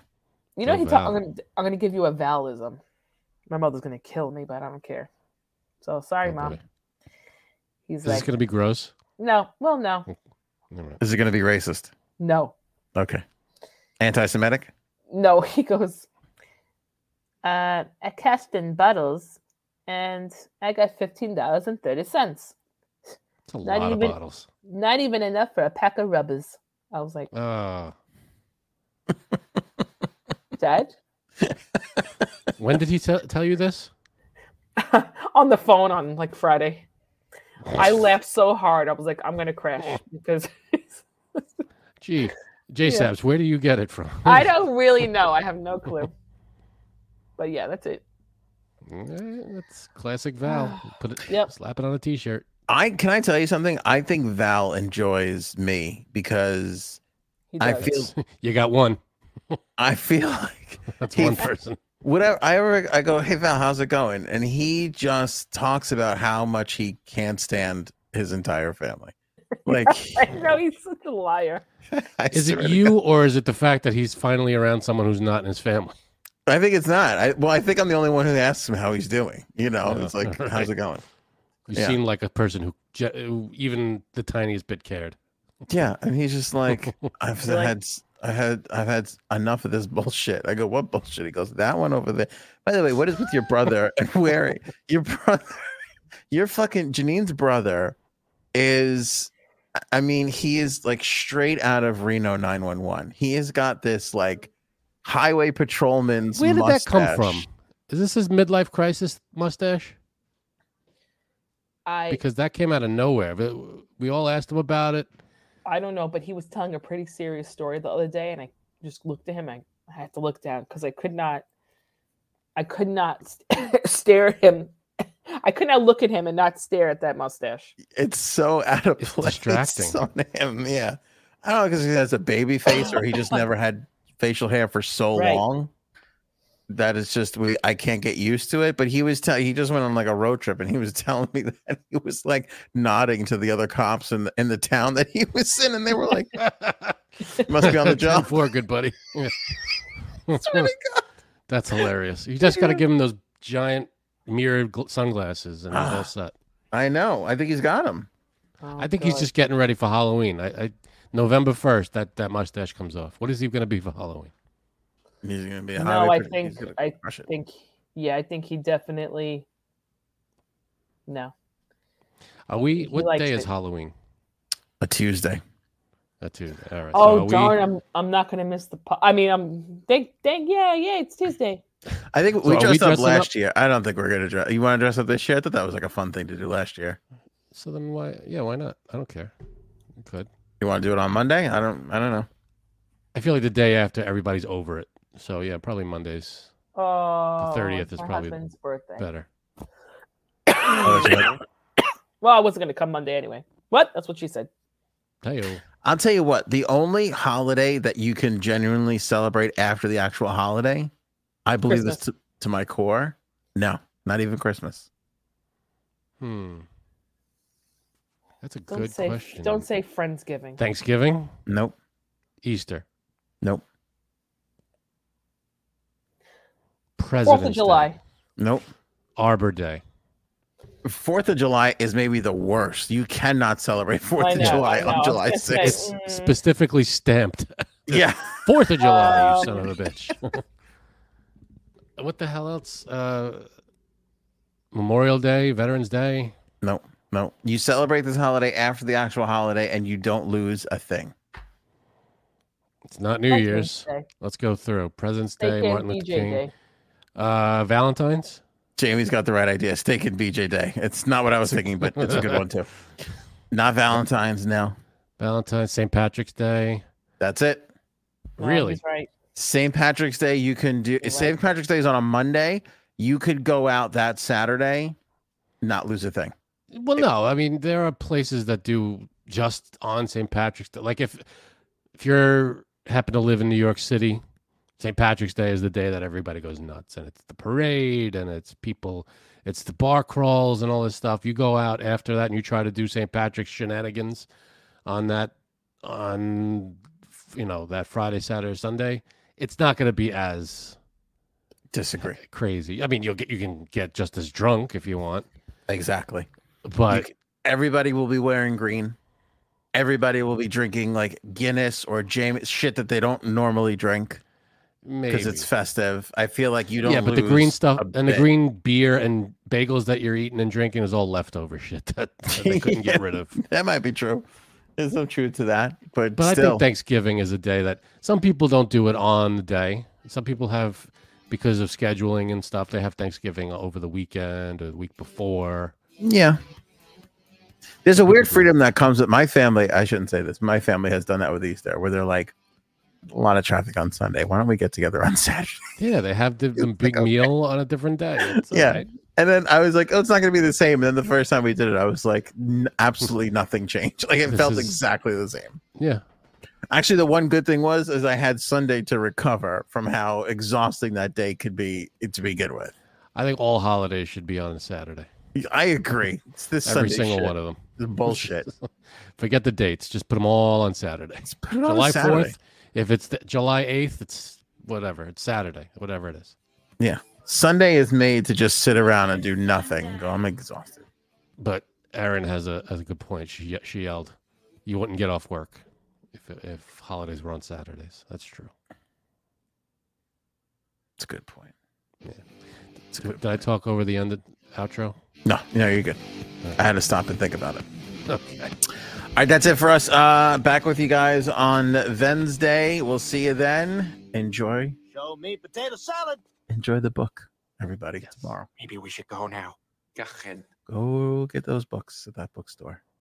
You know, Go he ta- I'm gonna I'm gonna give you a valism. My mother's gonna kill me, but I don't care. So sorry, Oh, mom. boy. He's Is this like, going to be gross? no, well, no, oh, Never. Is it going to be racist? no, Okay. Anti-Semitic. no. He goes, uh, I cashed in bottles, and I got fifteen dollars and thirty cents. It's a Not lot even- of bottles. Not even enough for a pack of rubbers. I was like, Uh, Dad, when did he tell tell you this? on the phone on like Friday. I laughed so hard. I was like, I'm gonna crash because Gee, J Yeah. Where do you get it from? I don't really know. I have no clue. But yeah, that's it. Eh, That's classic Val. Put it, Yep. slap it on a t-shirt. I can I tell you something? I think Val enjoys me because He I feel- You got one. I feel like That's He- one person. whatever I ever I go, hey Val, how's it going? And he just talks about how much he can't stand his entire family. Like I know he's such a liar. Is it you or is it the fact that he's finally around someone who's not in his family? I think it's not. I, well, I think I'm the only one who asks him how he's doing. You know, Oh, it's like, right. how's it going? You Yeah. seem like a person who, ge- who even the tiniest bit cared. Yeah, and he's just like, I've You're like- had, had, I've had enough of this bullshit. I go, what bullshit? He goes, that one over there. By the way, what is with your brother and where your brother, your fucking Janine's brother is, I mean, he is like straight out of Reno 911. He has got this like highway patrolman's. Where did that come from? Is this his midlife crisis mustache? I Because that came out of nowhere. We all asked him about it. I don't know, but he was telling a pretty serious story the other day, and I just looked at him. I, I had to look down because I could not, I could not st- stare at him I could not look at him and not stare at that mustache. It's so out of It's place distracting. on him. Yeah, I don't know because he has a baby face or he just never had facial hair for so Right. long that it's just we I can't get used to it. But he was telling he just went on like a road trip and he was telling me that he was like nodding to the other cops in the in the town that he was in, and they were like, "Must be on the job." For good buddy. Yeah. Swear to That's hilarious. You just got to give him those giant mirrored gl- sunglasses and he's Ah. all set. I know. I think he's got him. Oh, I think he's just getting ready for Halloween. I, I November first, that that mustache comes off. What is he going to be for Halloween? He's gonna be. a No, I think I crush it. think yeah, I think he definitely no. Are we? He What day is. Halloween? a Tuesday. A Tuesday. All right. Oh so are we- darn, I'm I'm not gonna miss the. Po- I mean, I'm dang dang yeah yeah it's Tuesday. I think So we are we dressed up dressing up? last year. I don't think we're gonna dress. You want to dress up this year? I thought that was like a fun thing to do last year. So then why? Yeah, why not? I don't care. We could. You want to do it on Monday? I don't. I don't know. I feel like the day after everybody's over it. So yeah, probably Mondays Oh, the 30th is my probably husband's birthday. better. Oh, that's right. well, I wasn't gonna come Monday anyway. What? That's what she said. Hey, I'll tell you what. The only holiday that you can genuinely celebrate after the actual holiday, I believe this to, to my core. No, not even Christmas. hmm. That's a Don't good say question. don't say Friendsgiving. Thanksgiving, Nope. Easter, Nope. President's Fourth of Day, July. Nope. Arbor Day. Fourth of July is maybe the worst. You cannot celebrate Fourth I of July on July gonna say, mm, Specifically stamped Yeah. Fourth of July. you Um, son of a bitch. what the hell else? Uh, Memorial Day, Veterans Day. No. No. You celebrate this holiday after the actual holiday, and you don't lose a thing. It's not New President's Year's. Day. Let's go through President's Day, Steak Martin and Luther BJ King, Day. uh, Valentine's. Jamie's got the right idea. Steak and BJ Day. It's not what I was thinking, but it's a good one too. Not Valentine's. No. Valentine's, St. Patrick's Day. That's it. No, Really? he's right. St. Patrick's Day, you can do You're St. Patrick's Day is on a Monday. You could go out that Saturday, not lose a thing. Well, no, I mean there are places that do just on St. Patrick's Day. Like if if you're happen to live in New York City, St. Patrick's Day is the day that everybody goes nuts, and it's the parade, and it's people, it's the bar crawls and all this stuff. You go out after that and you try to do St. Patrick's shenanigans on that on you know that Friday, Saturday, Sunday. It's not going to be as Disagree. crazy. I mean, you'll get you can get just as drunk if you want, Exactly. But c- Everybody will be wearing green. Everybody will be drinking like Guinness or James shit that they don't normally drink because it's festive. I feel like you don't. yeah, but the green stuff and the green beer and bagels that you're eating and drinking is all leftover shit that, that they couldn't get rid of. that might be true. There's some truth to that, but, But I still, think Thanksgiving is a day that some people don't do it on the day. Some people have because of scheduling and stuff. They have Thanksgiving over the weekend or the week before. Yeah. There's a weird freedom that comes with my family. I shouldn't say this. My family has done that with Easter, where they're like, a lot of traffic on Sunday. Why don't we get together on Saturday? Yeah, they have the, the Like, big okay. meal on a different day. It's Yeah. right. And then I was like, oh, it's not going to be the same. And then the first time we did it, I was like, n- absolutely nothing changed. Like it This felt is- exactly the same. Yeah. Actually, the one good thing was is I had Sunday to recover from how exhausting that day could be to begin with. I think all holidays should be on a Saturday. I agree. It's this Sunday. Every Sunday single shit. one of them. It's bullshit. Forget the dates. Just put them all on Saturday. Let's put it on July fourth. If it's the, July eighth, it's whatever. It's Saturday, whatever it is. Yeah. Sunday is made to just sit around and do nothing. Go, I'm exhausted. But Erin has a has a good point. She she yelled, "You wouldn't get off work if if holidays were on Saturdays." That's true. It's a good point. Yeah. It's a good Did I talk over the end of outro? No, no, you're good. I had to stop and think about it. Okay. All right, that's it for us. Uh, back with you guys on Wednesday. We'll see you then. Enjoy, Show me potato salad. enjoy the book, everybody. Tomorrow, Maybe we should go now. Go ahead. go get those books at that bookstore.